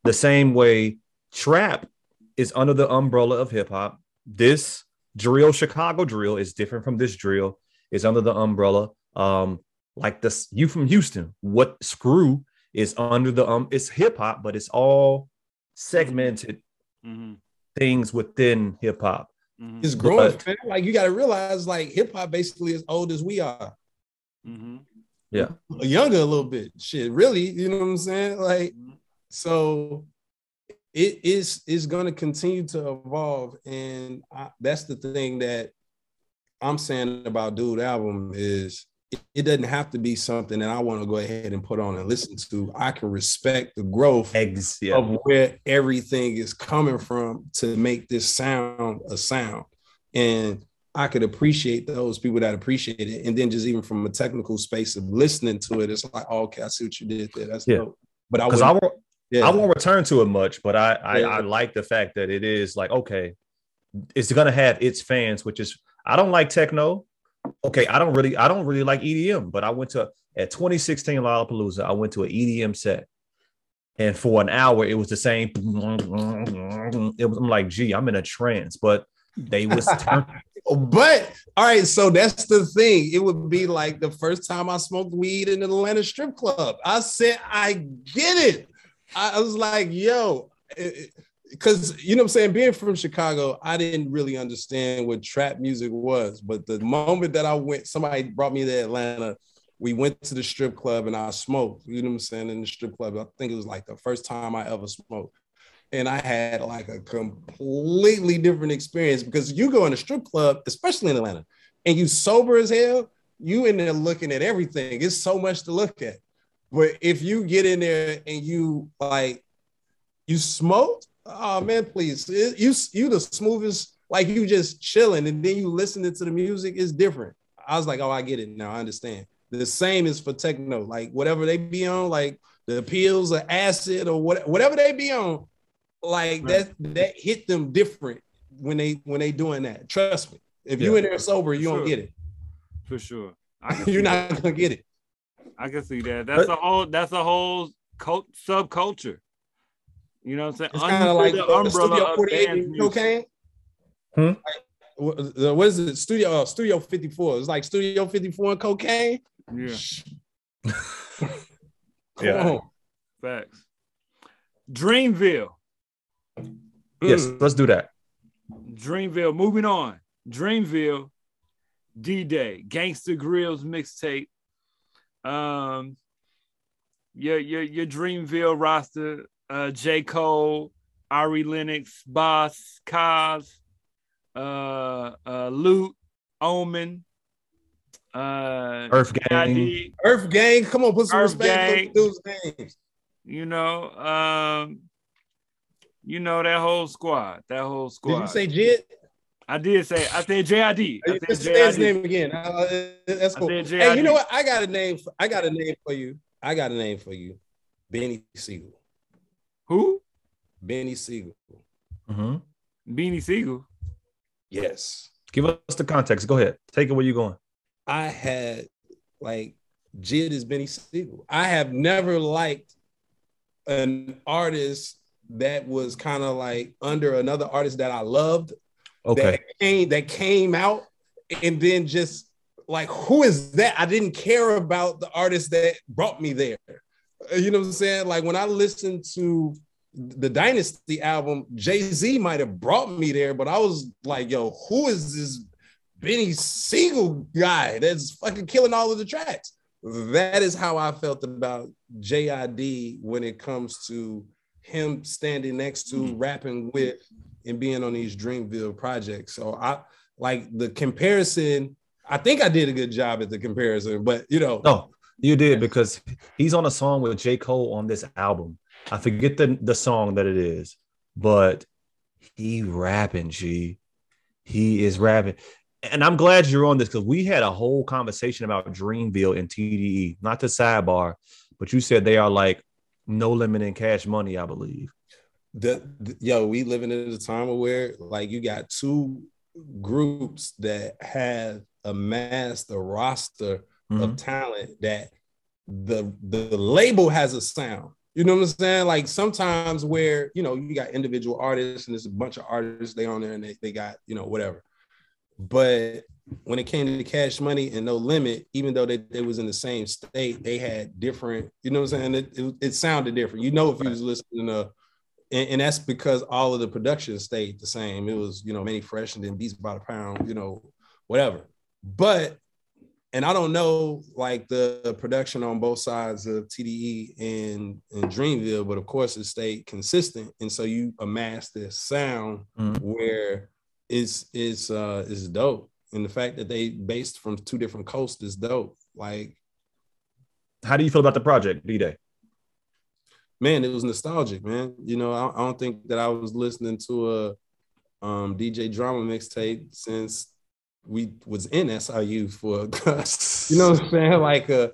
The same way trap is under the umbrella of hip hop. This drill, Chicago drill, is different from this drill. Is under the umbrella. Um, like this, you from Houston. What screw is under the um? It's hip hop, but it's all segmented Mhm. things within hip hop. Mhm. it's growing. But- fam. Like you got to realize, like hip hop basically as old as we are, Mhm. Yeah, younger a little bit. Shit, really. You know what I'm saying? Like Mhm. so it is is going to continue to evolve and I, that's the thing that i'm saying about dude album is it, doesn't have to be something that i want to go ahead and put on and listen to i can respect the growth Eggs, yeah. of where everything is coming from to make this sound a sound and i could appreciate those people that appreciate it and then just even from a technical space of listening to it it's like oh, okay i see what you did there that's Yeah. dope but i I won't, yeah. I won't return to it much, but I, I Yeah. I like the fact that it is like okay, it's gonna have its fans, which is I don't like techno. Okay, I don't really I don't really like EDM, but I went to at 2016 Lollapalooza, I went to an EDM set, and for an hour it was the same. It was I'm like, gee, I'm in a trance, but they was *laughs* turn- But all right, so that's the thing. It would be like the first time I smoked weed in an Atlanta strip club. I said, I get it. I, I was like, yo, because you know what I'm saying, being from Chicago, I didn't really understand what trap music was. But the moment that I went, somebody brought me to Atlanta. We went to the strip club and I smoked, you know what I'm saying, in the strip club. I think it was like the first time I ever smoked and I had like a completely different experience because you go in a strip club, especially in Atlanta, and you sober as hell, you in there looking at everything. It's so much to look at. But if you get in there and you like you smoked, oh man, please, it- you you the smoothest, like you just chilling, and then you listening to the music is different. I was like, oh, I get it now. I understand. The same is for techno, like whatever they be on, like the pills or acid or what, whatever they be on, like Right. that that hit them different when they when they doing that. Trust me. If you in there sober, you Sure. don't get it. for sure. I *laughs* can see You're that. not gonna get it. I can see that. That's a whole. That's a whole cult subculture. You know what I'm saying? It's kind of like the Studio 48 dance and music. cocaine. Hmm? Like, what is it? Studio uh, Studio 54. It's like Studio 54 and cocaine. Yeah, *laughs* Yeah. on. facts. Dreamville. Yes, Mm. let's do that. Dreamville. Moving on. Dreamville. D Day. Gangsta Grillz mixtape. Um. Your your your Dreamville roster. Uh, J Cole, Ari Lennox, Bas, Cozz, uh, uh, Lute, Omen, uh, Earth Gang. JID, Earth Gang. Come on, put some Earth respect on those names. you know, um, you know that whole squad, that whole squad. Did you say Jit? I did say I said JID. I Just said say his name again. Uh, that's I cool. said Hey, you know what? I got a name. For, I got a name for you. I got a name for you. Benny Siegel. Who? Benny Siegel. Mhm. Beanie Sigel. Yes. Give us the context. Go ahead. Take it where you're going. I had like Jid is Benny Siegel. I have never liked an artist that was kind of like under another artist that I loved Okay. that came that came out and then just like who is that? I didn't care about the artist that brought me there. Uh, You know what I'm saying? Like when I listened to the Dynasty album, Jay-Z might have brought me there, but I was like, yo, who is this Benny Siegel guy that's fucking killing all of the tracks? That is how I felt about JID when it comes to him standing next to rapping with and being on these Dreamville projects. So I like the comparison. I think I did a good job at the comparison, but you know, No, you did because he's on a song with J. Cole on this album. I forget the, the song that it is, but he rapping, G. He is rapping. And I'm glad you're on this because we had a whole conversation about Dreamville and TDE, not the sidebar, but you said they are like no limit in cash money, I believe. the, the- yo, we living in a time where like you got two groups that have amassed a roster Mhm. of talent that the the label has a sound. You know what I'm saying? Like sometimes where you know you got individual artists and there's a bunch of artists they on there and they, they got you know whatever. But when it came to Cash Money and No Limit, even though they, they was in the same state, they had different. You know what I'm saying? It, it, it sounded different. You know if you was listening to. And, and that's because all of the production stayed the same. It was, you know, Mannie Fresh and then Beats by the Pound, you know, whatever. But and I don't know like the production on both sides of TDE and, and Dreamville, but of course it stayed consistent. And so you amass this sound Mhm. where it's it's uh it's dope. And the fact that they based from two different coasts is dope. Like, How do you feel about the project, D Day? man, it was nostalgic, man. You know, I, I don't think that I was listening to a um DJ drama mixtape since we was in SIU for *laughs* you know what I'm saying? *laughs* Like a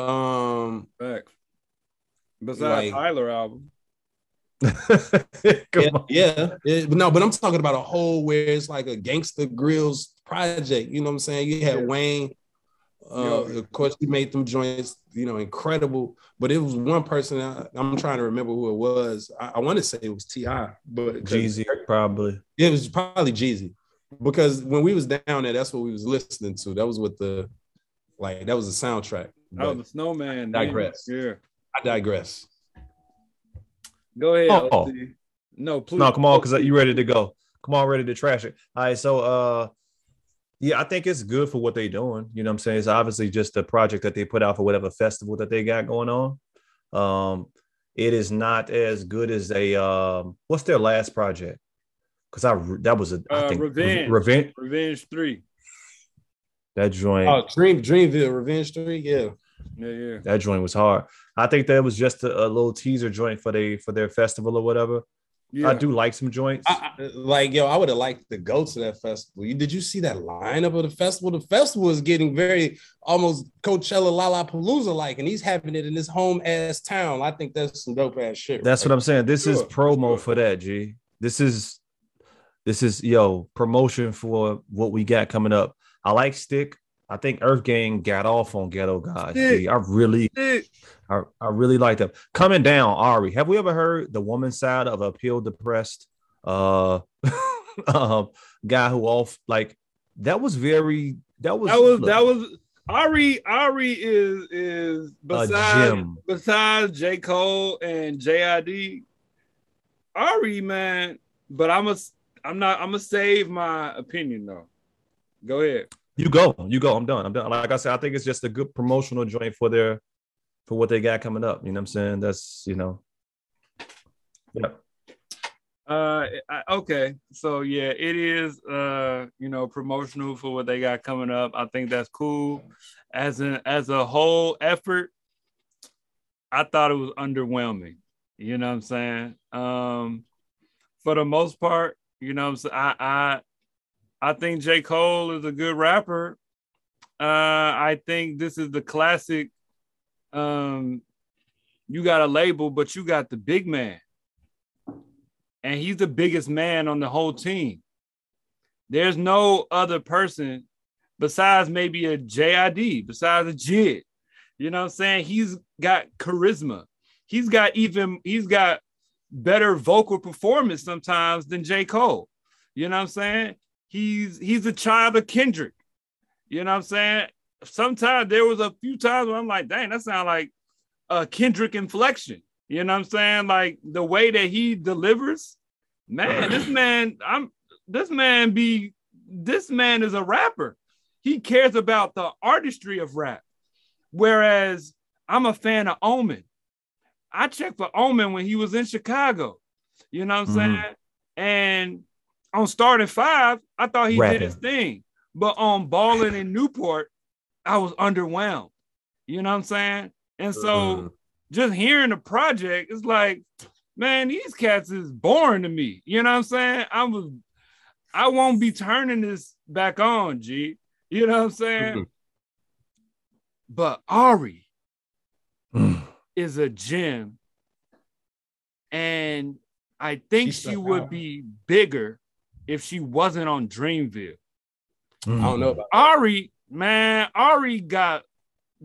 um Facts. Besides Like- Tyler album. *laughs* Yeah, yeah. It- but no, but I'm talking about a whole where it's like a Gangsta Grillz project. You know what I'm saying? You had Yeah. Wayne. Uh, Yeah. of course, he made them joints, you know, incredible. But it was one person. I, I'm trying to remember who it was. I, I want to say it was T.I., but Jeezy, probably. It was probably Jeezy, because when we was down there, that's what we was listening to. That was what the like. That was the soundtrack. Oh, the snowman. digress. Yeah. I digress. Go ahead. Oh. LC. No, please. No, come on, because you ready to go. *laughs* Come on, ready to trash it. All right, so uh yeah, I think it's good for what they're doing. You know what I'm saying? It's obviously just a project that they put out for whatever festival that they got going on. Um, it is not as good as a um what's their last project? Because I that was a I Uh, think Revenge. Revenge Revenge 3. that joint Oh, Dream Dreamville Revenge Three, Yeah. Yeah, yeah. that joint was hard. I think that was just a, a little teaser joint for they for their festival or whatever. Yeah. I do like some joints. I, I- like yo, I would have liked to go to that festival. You did you see that lineup of the festival? The festival is getting very almost Coachella Lollapalooza like, and he's having it in his home ass town. I think that's some dope ass shit. That's what I'm saying. This is promo sure. for that, G. This is this is yo promotion for what we got coming up. I like Stick. I think Earth Gang got off on Ghetto Gods. Stick. G. I really. I, I really like them. Coming down, Ari. Have we ever heard the woman side of appeal depressed uh *laughs* um guy who off like that was very that was That was look, that was Ari. Ari is is besides besides J Cole and JID. Ari, man, but I'm a I'm not I'm gonna save my opinion though. Go ahead. You go, you go. I'm done. I'm done. Like I said, I think it's just a good promotional joint for their for what they got coming up. You know what I'm saying? That's you know. Yeah. Uh, I, okay, so yeah, it is. Uh, you know, promotional for what they got coming up. I think that's cool. As an as a whole effort, I thought it was underwhelming. You know what I'm saying? Um, for the most part, you know I'm saying. I I I think J Cole is a good rapper. Uh, I think this is the classic. Um, you got a label, but you got the big man and he's the biggest man on the whole team. There's no other person besides maybe a JID, besides a JID. You know what I'm saying? He's got charisma. He's got even he's got better vocal performance sometimes than J. Cole. You know what I'm saying? He's he's a child of Kendrick. You know what I'm saying? Sometimes there was a few times where I'm like, dang, that sounds like a Kendrick inflection. You know what I'm saying? Like the way that he delivers, man, this man, I'm this man be this man is a rapper. He cares about the artistry of rap. Whereas I'm a fan of Omen. I checked for Omen when he was in Chicago. You know what I'm Mhm. saying? And on starting five, I thought he Rapping. did his thing. But on balling in Newport, I was underwhelmed. You know what I'm saying? And so Mhm. just hearing the project, it's like, man, these cats is boring to me. You know what I'm saying? I was, I won't be turning this back on, G. You know what I'm saying? Mhm. But Ari Mm. Is a gem, and I think She she would out. be bigger if she wasn't on Dreamville. Mm. I don't know about Ari, man, Ari got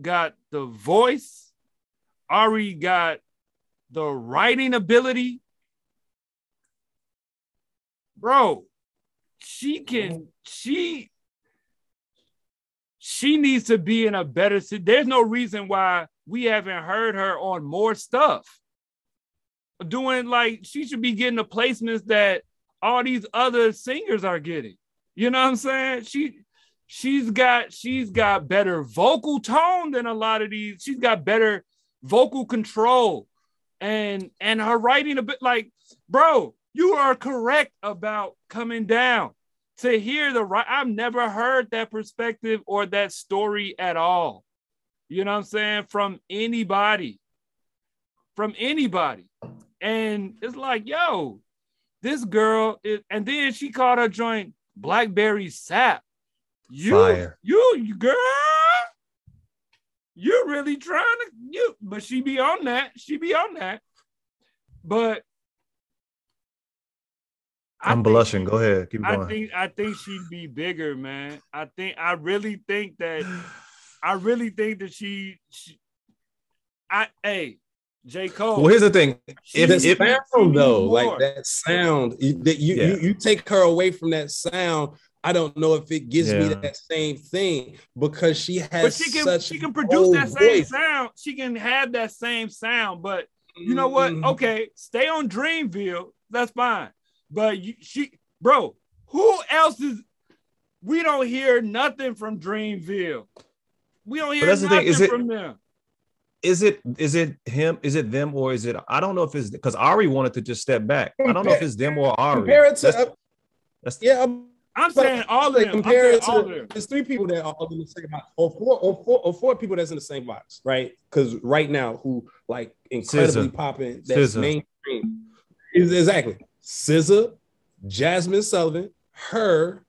got the voice. Ari got the writing ability. Bro, she can mm. she she needs to be in a better si- there's no reason why we haven't heard her on more stuff. Doing like she should be getting the placements that all these other singers are getting. You know what i'm saying? She she's got she's got better vocal tone than a lot of these. She's got better vocal control. And and her writing a bit like bro you are correct about coming down to hear the right i've never heard that perspective or that story at all. You know what i'm saying? From anybody. From anybody. And it's like yo this girl is and then she called her joint blackberry sap. You Fire. you you girl. You're really trying to you but she be on that. She be on that. But I'm think- blushing. Go ahead. Keep going. I think I think she'd be bigger, man. I think I really think that I really think that she, she I hey J. Cole. well, here's the thing. if- it's needs- if- sound though, more. like that sound, you, that you, Yeah. you you take her away from that sound. I don't know if it gives me that same thing because she has but she can such she can produce that same voice. sound. She can have that same sound, but you know what? Mhm. Okay, stay on Dreamville. That's fine. But you, she, bro, who else is? We don't hear nothing from Dreamville. We don't hear that's the nothing thing, is it- from them. Is it is it him? Is it them or is it? I don't know if it's because Ari wanted to just step back. I don't know if it's them or Ari. Compare it to That's- uh, that's- yeah. I'm I'm saying all of them. I'm compare saying it all of to them. there's three people that are all in the same box, or four, or four, or four people that's in the same box, right? Because right now, who like incredibly SZA. popping, that's SZA. mainstream. Exactly. SZA, Jazmine Sullivan, H.E.R.,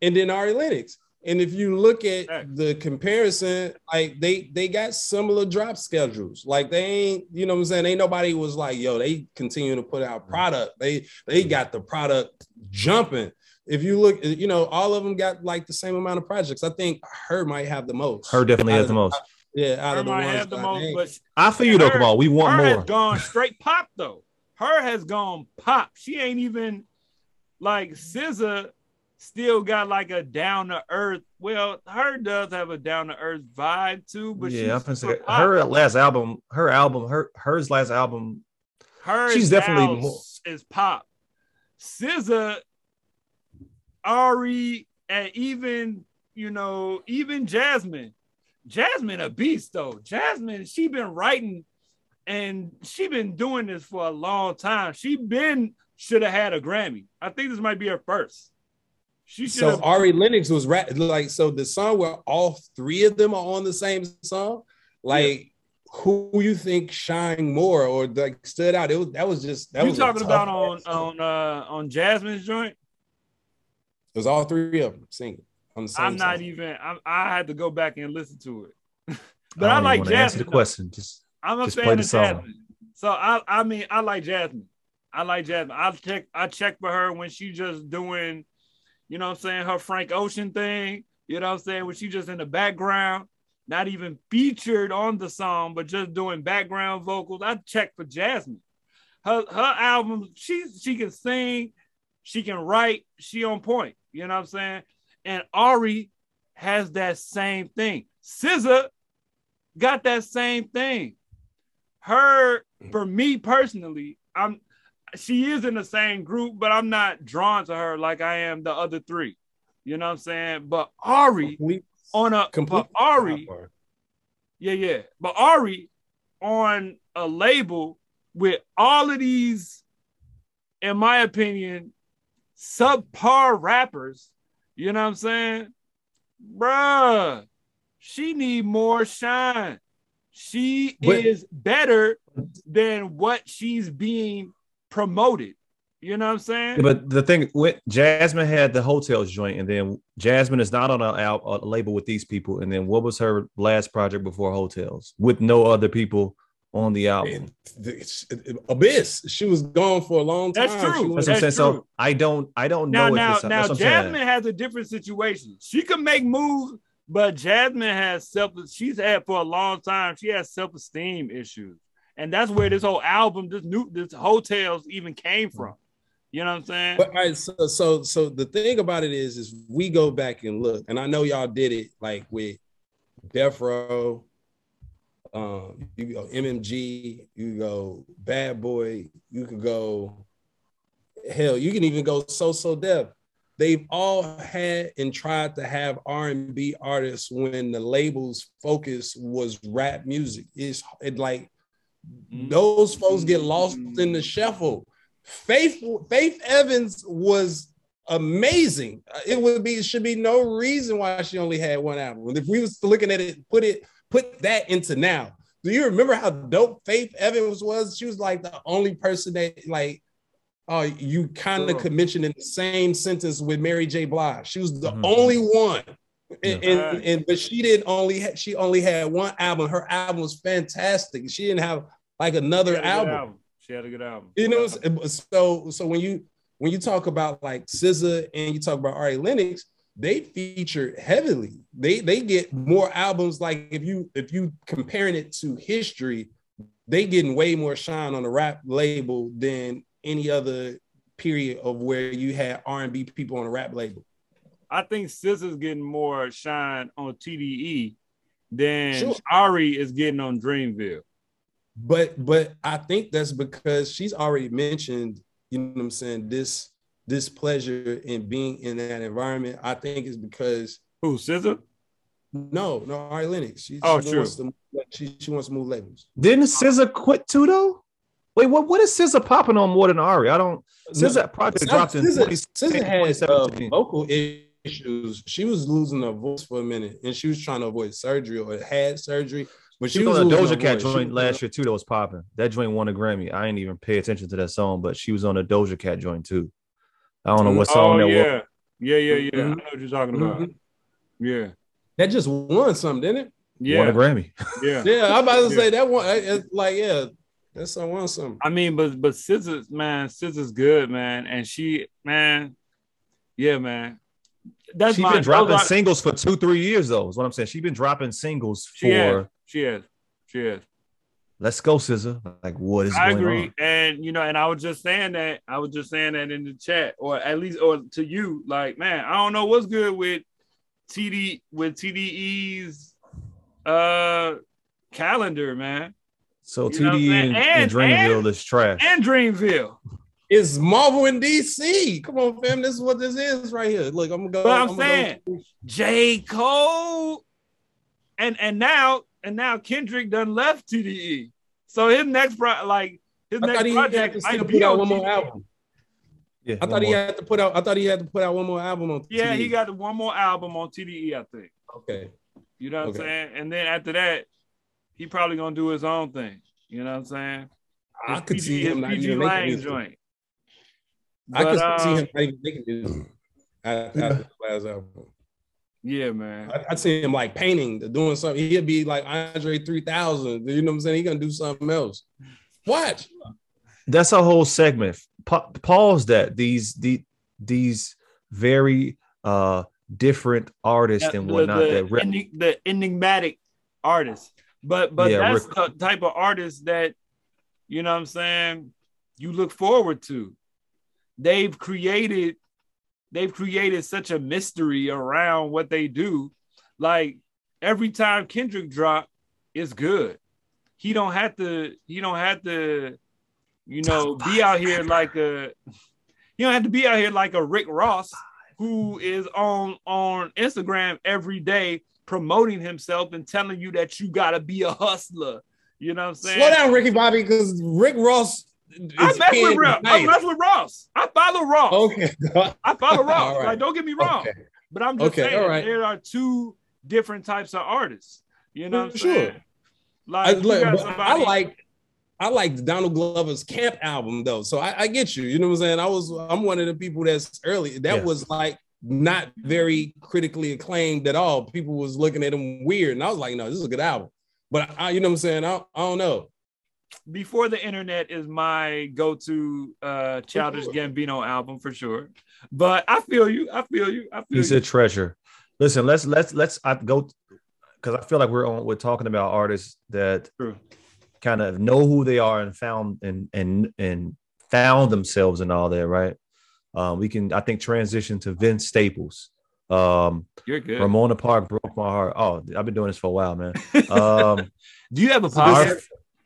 and then Ari Lennox. And if you look at the comparison, like they they got similar drop schedules. Like they ain't, you know what I'm saying? Ain't nobody was like, yo, they continue to put out mm-hmm. product. They they mm-hmm. got the product jumping. If you look, you know, all of them got like the same amount of projects. I think H.E.R. might have the most. H.E.R. definitely has the most. Yeah, out H.E.R. of the might ones have the I most, but I feel you though, H.E.R.- Kamal. We want her more. has gone straight pop though. H.E.R. has gone pop. She ain't even like SZA. Still got like a down to earth. Well, H.E.R. does have a down to earth vibe too, but yeah, I'm she's gonna say pop. her last album, her album, her hers last album. Her she's definitely more- is pop. SZA, Ari, and even you know even Jazmine. Jazmine a beast though. Jazmine, she been writing and she been doing this for a long time. She been should have had a Grammy. I think this might be her first. She should So have. Ari Lennox was rap like so the song where all three of them are on the same song. Like who you think shined more or like stood out? It was that was just that you was talking about on ass- on uh on Jazmine's joint? It was all three of them singing on the same. I'm not song. even. I'm, I had to go back and listen to it. *laughs* but I I, like even wanna answer the question. Just I'm a Just fan of. Jazmine. So I I mean I like Jazmine. I like Jazmine. I check I check for her when she just doing, you know what I'm saying, her Frank Ocean thing. You know what I'm saying? When she just in the background, not even featured on the song, but just doing background vocals. I check for Jazmine. Her her album, she she can sing, she can write, she on point. You know what I'm saying? And Ari has that same thing. SZA got that same thing. H.E.R., mm. for me personally, I'm she is in the same group, but I'm not drawn to her like I am the other three. You know what I'm saying? But Ari Complete- on a complete- but Ari, yeah, yeah. But Ari on a label with all of these, in my opinion, subpar rappers, you know what I'm saying? Bruh, she need more shine. She But- is better than what she's being promoted. You know what I'm saying? But the thing with Jazmine had the Heaux Tales joint, and then Jazmine is not on a, a label with these people. And then what was her last project before Heaux Tales with no other people on the album? And the- Abyss. She was gone for a long time. That's true. She That's what I'm saying. That's So. I don't, I don't now, know now, if it's now, that's what Jazmine has a different situation. She can make moves, but Jazmine has self. She's had for a long time. She has self esteem issues, and that's where this whole album, this new, this Heaux Tales even came from. You know what I'm saying? But all right, so so so the thing about it is, is we go back and look, and I know y'all did it like with Death Row, um, you go MMG, you go Bad Boy, you could go hell, you can even go So So Def. They've all had and tried to have R&B artists when the label's focus was rap music. It's it like those folks get lost in the shuffle. Faith Faith Evans was amazing. It would be should be no reason why she only had one album. If we was looking at it, put it put that into now. Do you remember how dope Faith Evans was? She was like the only person that like uh you kind of Sure. could mention in the same sentence with Mary J. Blige. She was the Mhm. only one. And, Yeah. and, and but she didn't only ha- she only had one album. Her album was fantastic. She didn't have like another had a album. She had a good album. You know, so so when you when you talk about like SZA and you talk about Ari Lennox, they feature heavily. They they get more albums. Like if you if you comparing it to history, they getting way more shine on the rap label than any other period of where you had R and B people on a rap label. I think SZA's getting more shine on TDE than Sure. Ari is getting on Dreamville. But but I think that's because she's already mentioned, you know what I'm saying, this this pleasure in being in that environment. I think is because Who SZA? No, no, Ari Lennox. She, Oh, she true. Wants to, she, she wants to move labels. Didn't SZA quit too though? Wait, what? What is SZA popping on more than Ari? I don't. SZA project dropped in SZA 2016, SZA had uh, vocal issues. She was losing her voice for a minute, and she was trying to avoid surgery or had surgery. But She was on a Doja Cat voice. Joint was- last year too. That was popping. That joint won a Grammy. I ain't even pay attention to that song, but she was on a Doja Cat joint too. I don't know what song oh that was. yeah, yeah, yeah, yeah. I know what you're talking about. Mhm. Yeah, That just won something, didn't it? Won a yeah, Grammy. yeah. Yeah, I'm about to Yeah. say that one. It's like, yeah, that song won something. I mean, but but SZA's, man, SZA's good, man, and she, man, yeah, man. That's She's my been dropping those singles for two, three years though. Is what I'm saying. She's been dropping singles She has. for She is, she is. Let's Go SZA. Like what is I going agree, on? and you know, and I was just saying that. I was just saying that in the chat, or at least, or to you, like, man, I don't know what's good with TD with TDE's uh calendar, man, So You know what TDE and, And- and Dreamville and- is trash. and Dreamville. It's Marvel in DC. Come on, fam. This is what this is right here. Look, I'm gonna go. But I'm gonna saying- go- J. Cole, and and now and now Kendrick done left TDE, so his next pro like his I next thought he had project to might still be put out one more album. Yeah, I one thought he more. had to put out. I thought he had to put out one more album on. Yeah, he got one more album on TDE, I think. Okay. You know what Okay. I'm saying? And then after that, he probably gonna do his own thing. You know what I'm saying? I could PG see him not PG even Lang making music. joint. I could But, see um, him not even making music after, after the last album. Yeah, man. I, I'd see him like painting, doing something. He'd be like Andre 3000. You know what I'm saying? He gonna do something else. Watch. That's a whole segment. Pa- pause that. These the these very uh different artists Yeah, and whatnot the, that rep- enig- the enigmatic artist. But but Yeah, that's Rick- the type of artist that you know what I'm saying you look forward to. They've created they've created such a mystery around what they do. Like every time Kendrick drop, it's good. He don't have to he don't have to you know be out here like a you don't have to be out here like a Rick Ross who is on on Instagram every day promoting himself and telling you that you gotta be a hustler. You know what I'm saying? Slow down, Ricky Bobby, because Rick Ross. I mess with Ross. I mess with Ross. I follow Ross. Okay. *laughs* I follow Ross. Right. Like, don't get me wrong. Okay. But I'm just Okay, saying right. there are two different types of artists. You know what I'm Sure. saying? Like, I, look, got I like I like Donald Glover's Camp album though, so I, I get you. You know what I'm saying? I was I'm one of the people that's early. That Yeah. was like not very critically acclaimed at all. People was looking at him weird, and I was like, no, this is a good album. But I, you know what I'm saying? I, I don't know. Before the Internet is my go-to uh Childish sure. Gambino album for sure. But I feel you. I feel you. I feel He's you. a treasure. Listen, let's let's let's I go because I feel like we're on we're talking about artists that True. kind of know who they are and found and and and found themselves and all that, right? Um, we can I think transition to Vince Staples. Um, You're good. Ramona Park broke my heart. Oh, I've been doing this for a while, man. Um, *laughs* Do you have a Our- podcast?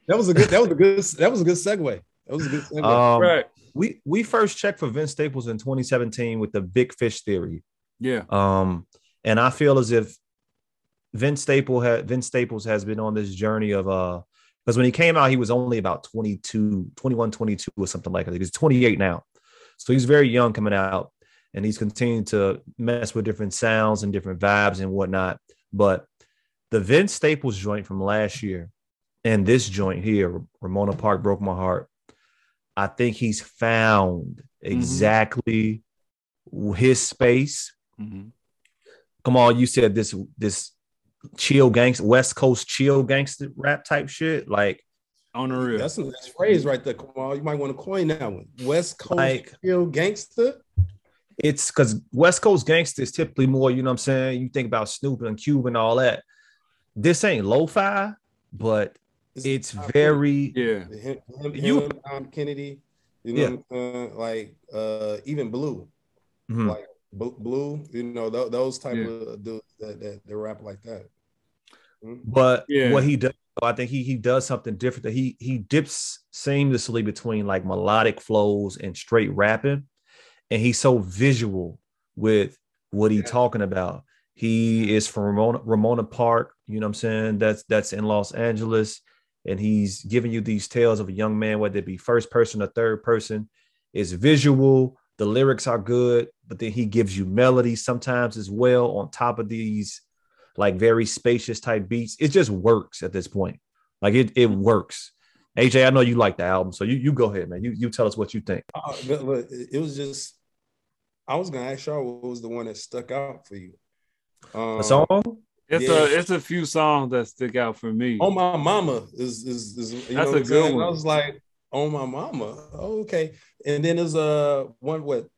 That was a good. That was a good. That was a good segue. That was a good segue. um, right. we we first checked for Vince Staples in 2017 with the Big Fish theory. Yeah. Um, and I feel as if Vince Staple had Vince Staples has been on this journey of uh because when he came out, he was only about 22, 21, 22 or something like that. He's 28 now. So he's very young coming out and he's continuing to mess with different sounds and different vibes and whatnot. But the Vince Staples joint from last year and this joint here, Ramona Park broke my heart. I think he's found exactly his space Mhm. come on, you said this this chill gangster, West Coast chill gangster rap type shit. Like, On the real. That's a nice phrase right there. Come on, you might want to coin that one. West Coast Like- real gangster. it's because West Coast gangster is typically more, you know what I'm saying? You think about Snoop and Cube and all that. This ain't lo-fi, but it's very yeah. him, him, You- him, Dom Kennedy. You know, Yeah. what like uh, even Blu, mhm. like Bl- Blu. You know, th- those type Yeah. of dudes that, that that rap like that. Mhm. but Yeah. what he does, I think he he does something different. That he he dips seamlessly between like melodic flows and straight rapping, and he's so visual with what he's Yeah. talking about. He is from Ramona, Ramona Park, you know what I'm saying? That's that's in Los Angeles, and he's giving you these tales of a young man, whether it be first person or third person. It's visual. The lyrics are good, but then he gives you melody sometimes as well on top of these like very spacious type beats. It just works at this point. Like it it works. AJ, I know you like the album, so you you go ahead, man. You you tell us what you think. Uh, but, but it was just I was gonna ask y'all what was the one that stuck out for you. Um, A song? It's Yeah. a it's a few songs that stick out for me. Oh my mama is is, is you That's know a good saying? one. I was like, oh my mama. Oh, okay. And then there's a one what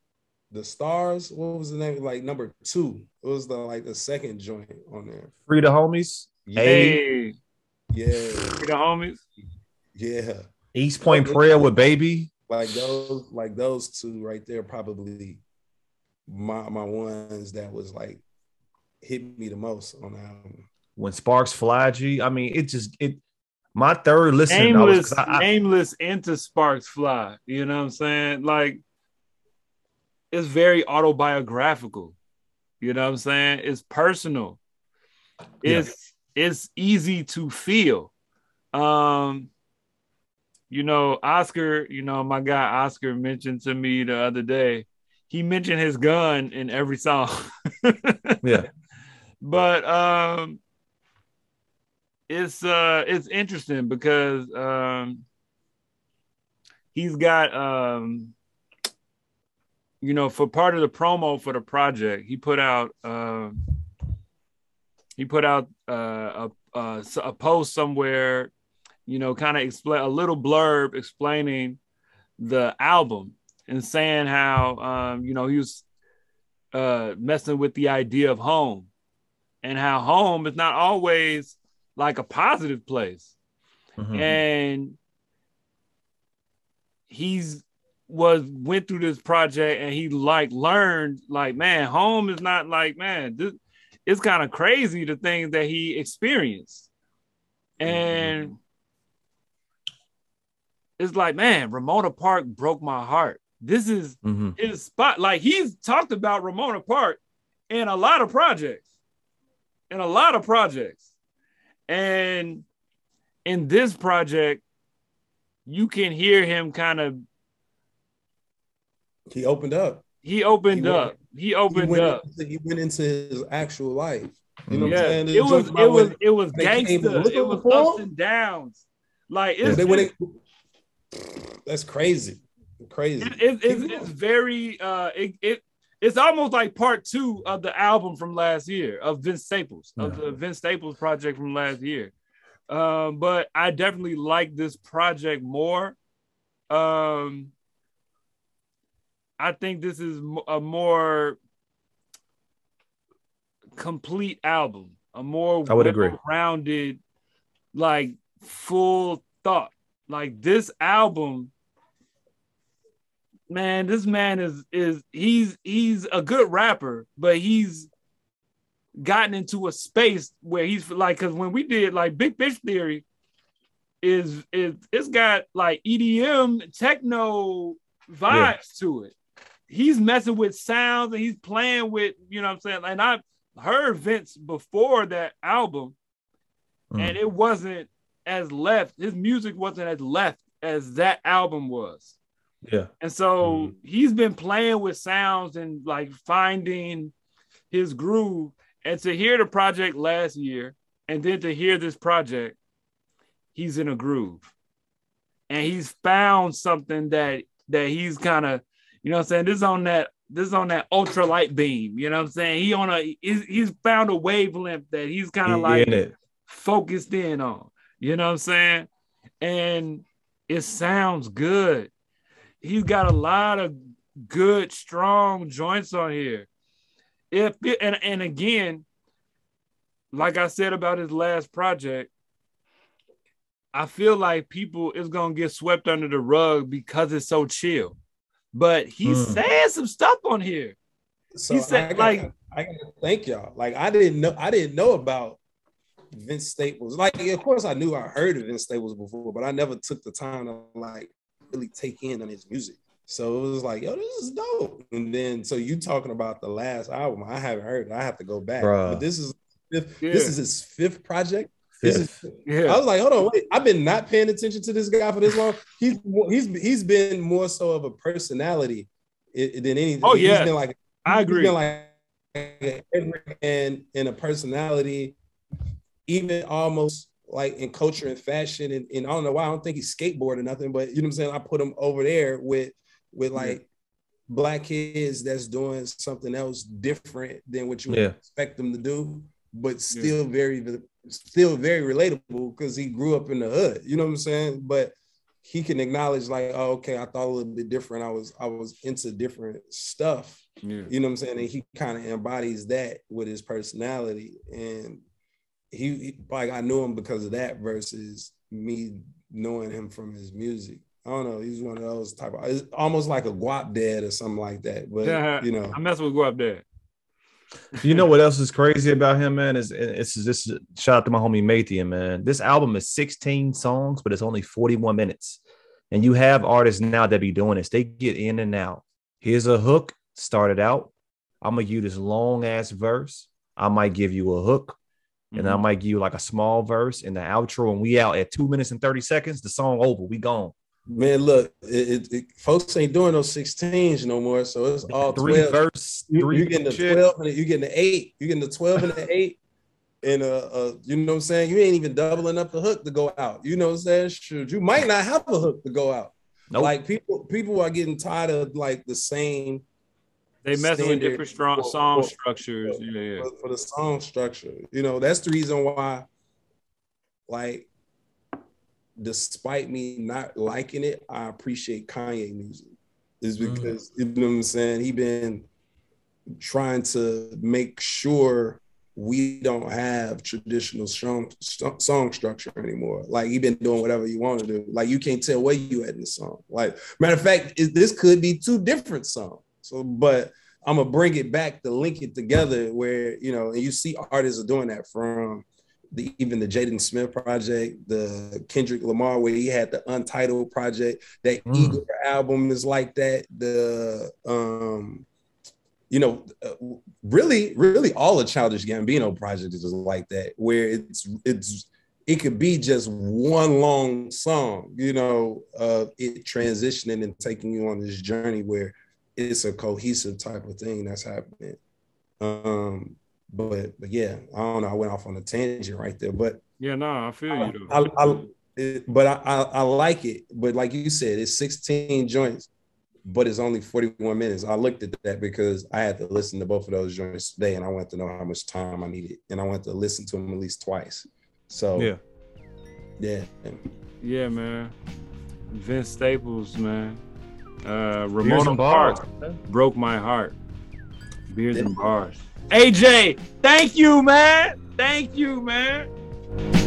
the stars. What was the name? Like number two. It was the like the second joint on there. Free the homies. Yeah, hey, yeah, Free the homies. yeah. East Point Prayer with Baby. Like those, like those two right there, probably my my ones that was like hit me the most on the album. When Sparks Fly G. I mean, it just it my third listen. I was, Nameless, 'cause I- I- nameless into Sparks Fly. You know what I'm saying? Like it's very autobiographical. You know what I'm saying? It's personal. Yeah. It's it's easy to feel. Um you know, Oscar, you know, my guy Oscar mentioned to me the other day. He mentioned his gun in every song. *laughs* yeah. but um it's uh it's interesting because um he's got um you know for part of the promo for the project he put out um he put out uh, a, a a post somewhere you know kind of explain a little blurb explaining the album and saying how um you know he was uh messing with the idea of home and how home is not always like a positive place Mhm. and he's was went through this project and he like learned like man home is not like man this it's kind of crazy the things that he experienced and it's like man ramona park broke my heart this is Mhm. his spot. Like he's talked about Ramona Park in a lot of projects, in a lot of projects, and in this project, you can hear him kind of. He opened up. He opened He up. He He opened went, up. into, he went into his actual life. You know what Yeah, I'm saying? it The was. It was. It was they came gangster. looking It was for ups and downs. Like it's they, when just- they, that's crazy. Crazy. it, it, it's, it's very uh it, it it's almost like part two of the album from last year of Vince Staples of the Vince Staples project from last year. Um, but I definitely like this project more. Um, I think this is a more complete album, a more I would agree. rounded, like full thought. Like this album man, this man is is he's he's a good rapper, but he's gotten into a space where he's like because when we did like Big Fish Theory is is it's got like EDM techno vibes to it. He's messing with sounds and he's playing with, you know what I'm saying? And I've heard Vince before that album, Mm. and it wasn't as left, his music wasn't as left as that album was. Yeah. And so he's been playing with sounds and like finding his groove. And to hear the project last year and then to hear this project, he's in a groove. And he's found something that that he's kind of, you know what I'm saying? This is on that this is on that ultralight beam. You know what I'm saying? He on a he's, he's found a wavelength that he's kind of He like in focused in on. You know what I'm saying? And it sounds good. He's got a lot of good, strong joints on here. If it, and and again, like I said about his last project, I feel like people is gonna get swept under the rug because it's so chill. But he's Hmm. saying some stuff on here. So He said, I gotta, like- I gotta thank y'all. Like I didn't know I didn't know about Vince Staples. Like of course I knew I heard of Vince Staples before, but I never took the time to like really take in on his music. So it was like, yo, this is dope. And then so you talking about the last album, I haven't heard it. I have to go back. Bruh. But this is fifth, Yeah. this is his fifth project. This Fifth. is Yeah. I was like, hold on, wait. I've been not paying attention to this guy for this long. He's he's he's been more so of a personality than anything. Oh, He's yeah. been like I agree. like an and and a personality, even almost like in culture and fashion. And, and I don't know why I don't think he's skateboard or nothing, but you know what I'm saying? I put him over there with with like yeah. black kids that's doing something else different than what you yeah. expect them to do, but still yeah. very still very relatable because he grew up in the hood. You know what I'm saying? But he can acknowledge like, oh, okay, I thought a little bit different. I was I was into different stuff. Yeah. You know what I'm saying? And he kind of embodies that with his personality. And he, he, like I knew him because of that versus me knowing him from his music. I don't know. He's one of those type of it's almost like a Guapdad or something like that. But yeah, *laughs* you know, I mess with Guapdad. You know what else is crazy about him, man? Is it's this shout out to my homie Mathian, man. This album is 16 songs, but it's only 41 minutes. And you have artists now that be doing this. They get in and out. Here's a hook, started out. I'm gonna give you this long ass verse. I might give you a hook, mm-hmm. and I mm-hmm. might give you like a small verse in the outro, and we out at two minutes and 30 seconds. The song over, we gone. Man, look, it, it, it, folks ain't doing those 16s no more. So it's all three 12. verse. you, are getting the shit. 12 and you're getting the eight. You're getting the 12 and the *laughs* eight. And uh, uh, you know what I'm saying? You ain't even doubling up the hook to go out. You know what I'm saying? Shoot, you might not have a hook to go out. Nope. Like people, people are getting tired of like the same. They messing with different strong song for, structures. For, yeah, yeah. For, the song structure, you know, that's the reason why. Like, despite me not liking it, I appreciate Kanye music. Is mm. because mm. you know what I'm saying? He been trying to make sure we don't have traditional song, song structure anymore. Like you've been doing whatever you want to do. Like you can't tell where you at in the song. Like matter of fact, this could be two different songs. So, but I'm gonna bring it back to link it together where you know, and you see artists are doing that from the even the Jaden Smith project, the Kendrick Lamar, where he had the Untitled project. That mm. Igor album is like that. The um you know, uh, really, really all the Childish Gambino project is like that, where it's it's it could be just one long song, you know, uh, it transitioning and taking you on this journey where it's a cohesive type of thing that's happening. Um, but but yeah, I don't know. I went off on a tangent right there, but yeah, no, I feel you. Though. I, I, it, but I, I, I like it. But like you said, it's 16 joints but it's only 41 minutes. I looked at that because I had to listen to both of those joints today and I wanted to know how much time I needed. And I wanted to listen to them at least twice. So yeah. Yeah. Yeah, man. Vince Staples, man. Uh Ramona Park broke my heart. Beers and bars. AJ, thank you, man. Thank you, man.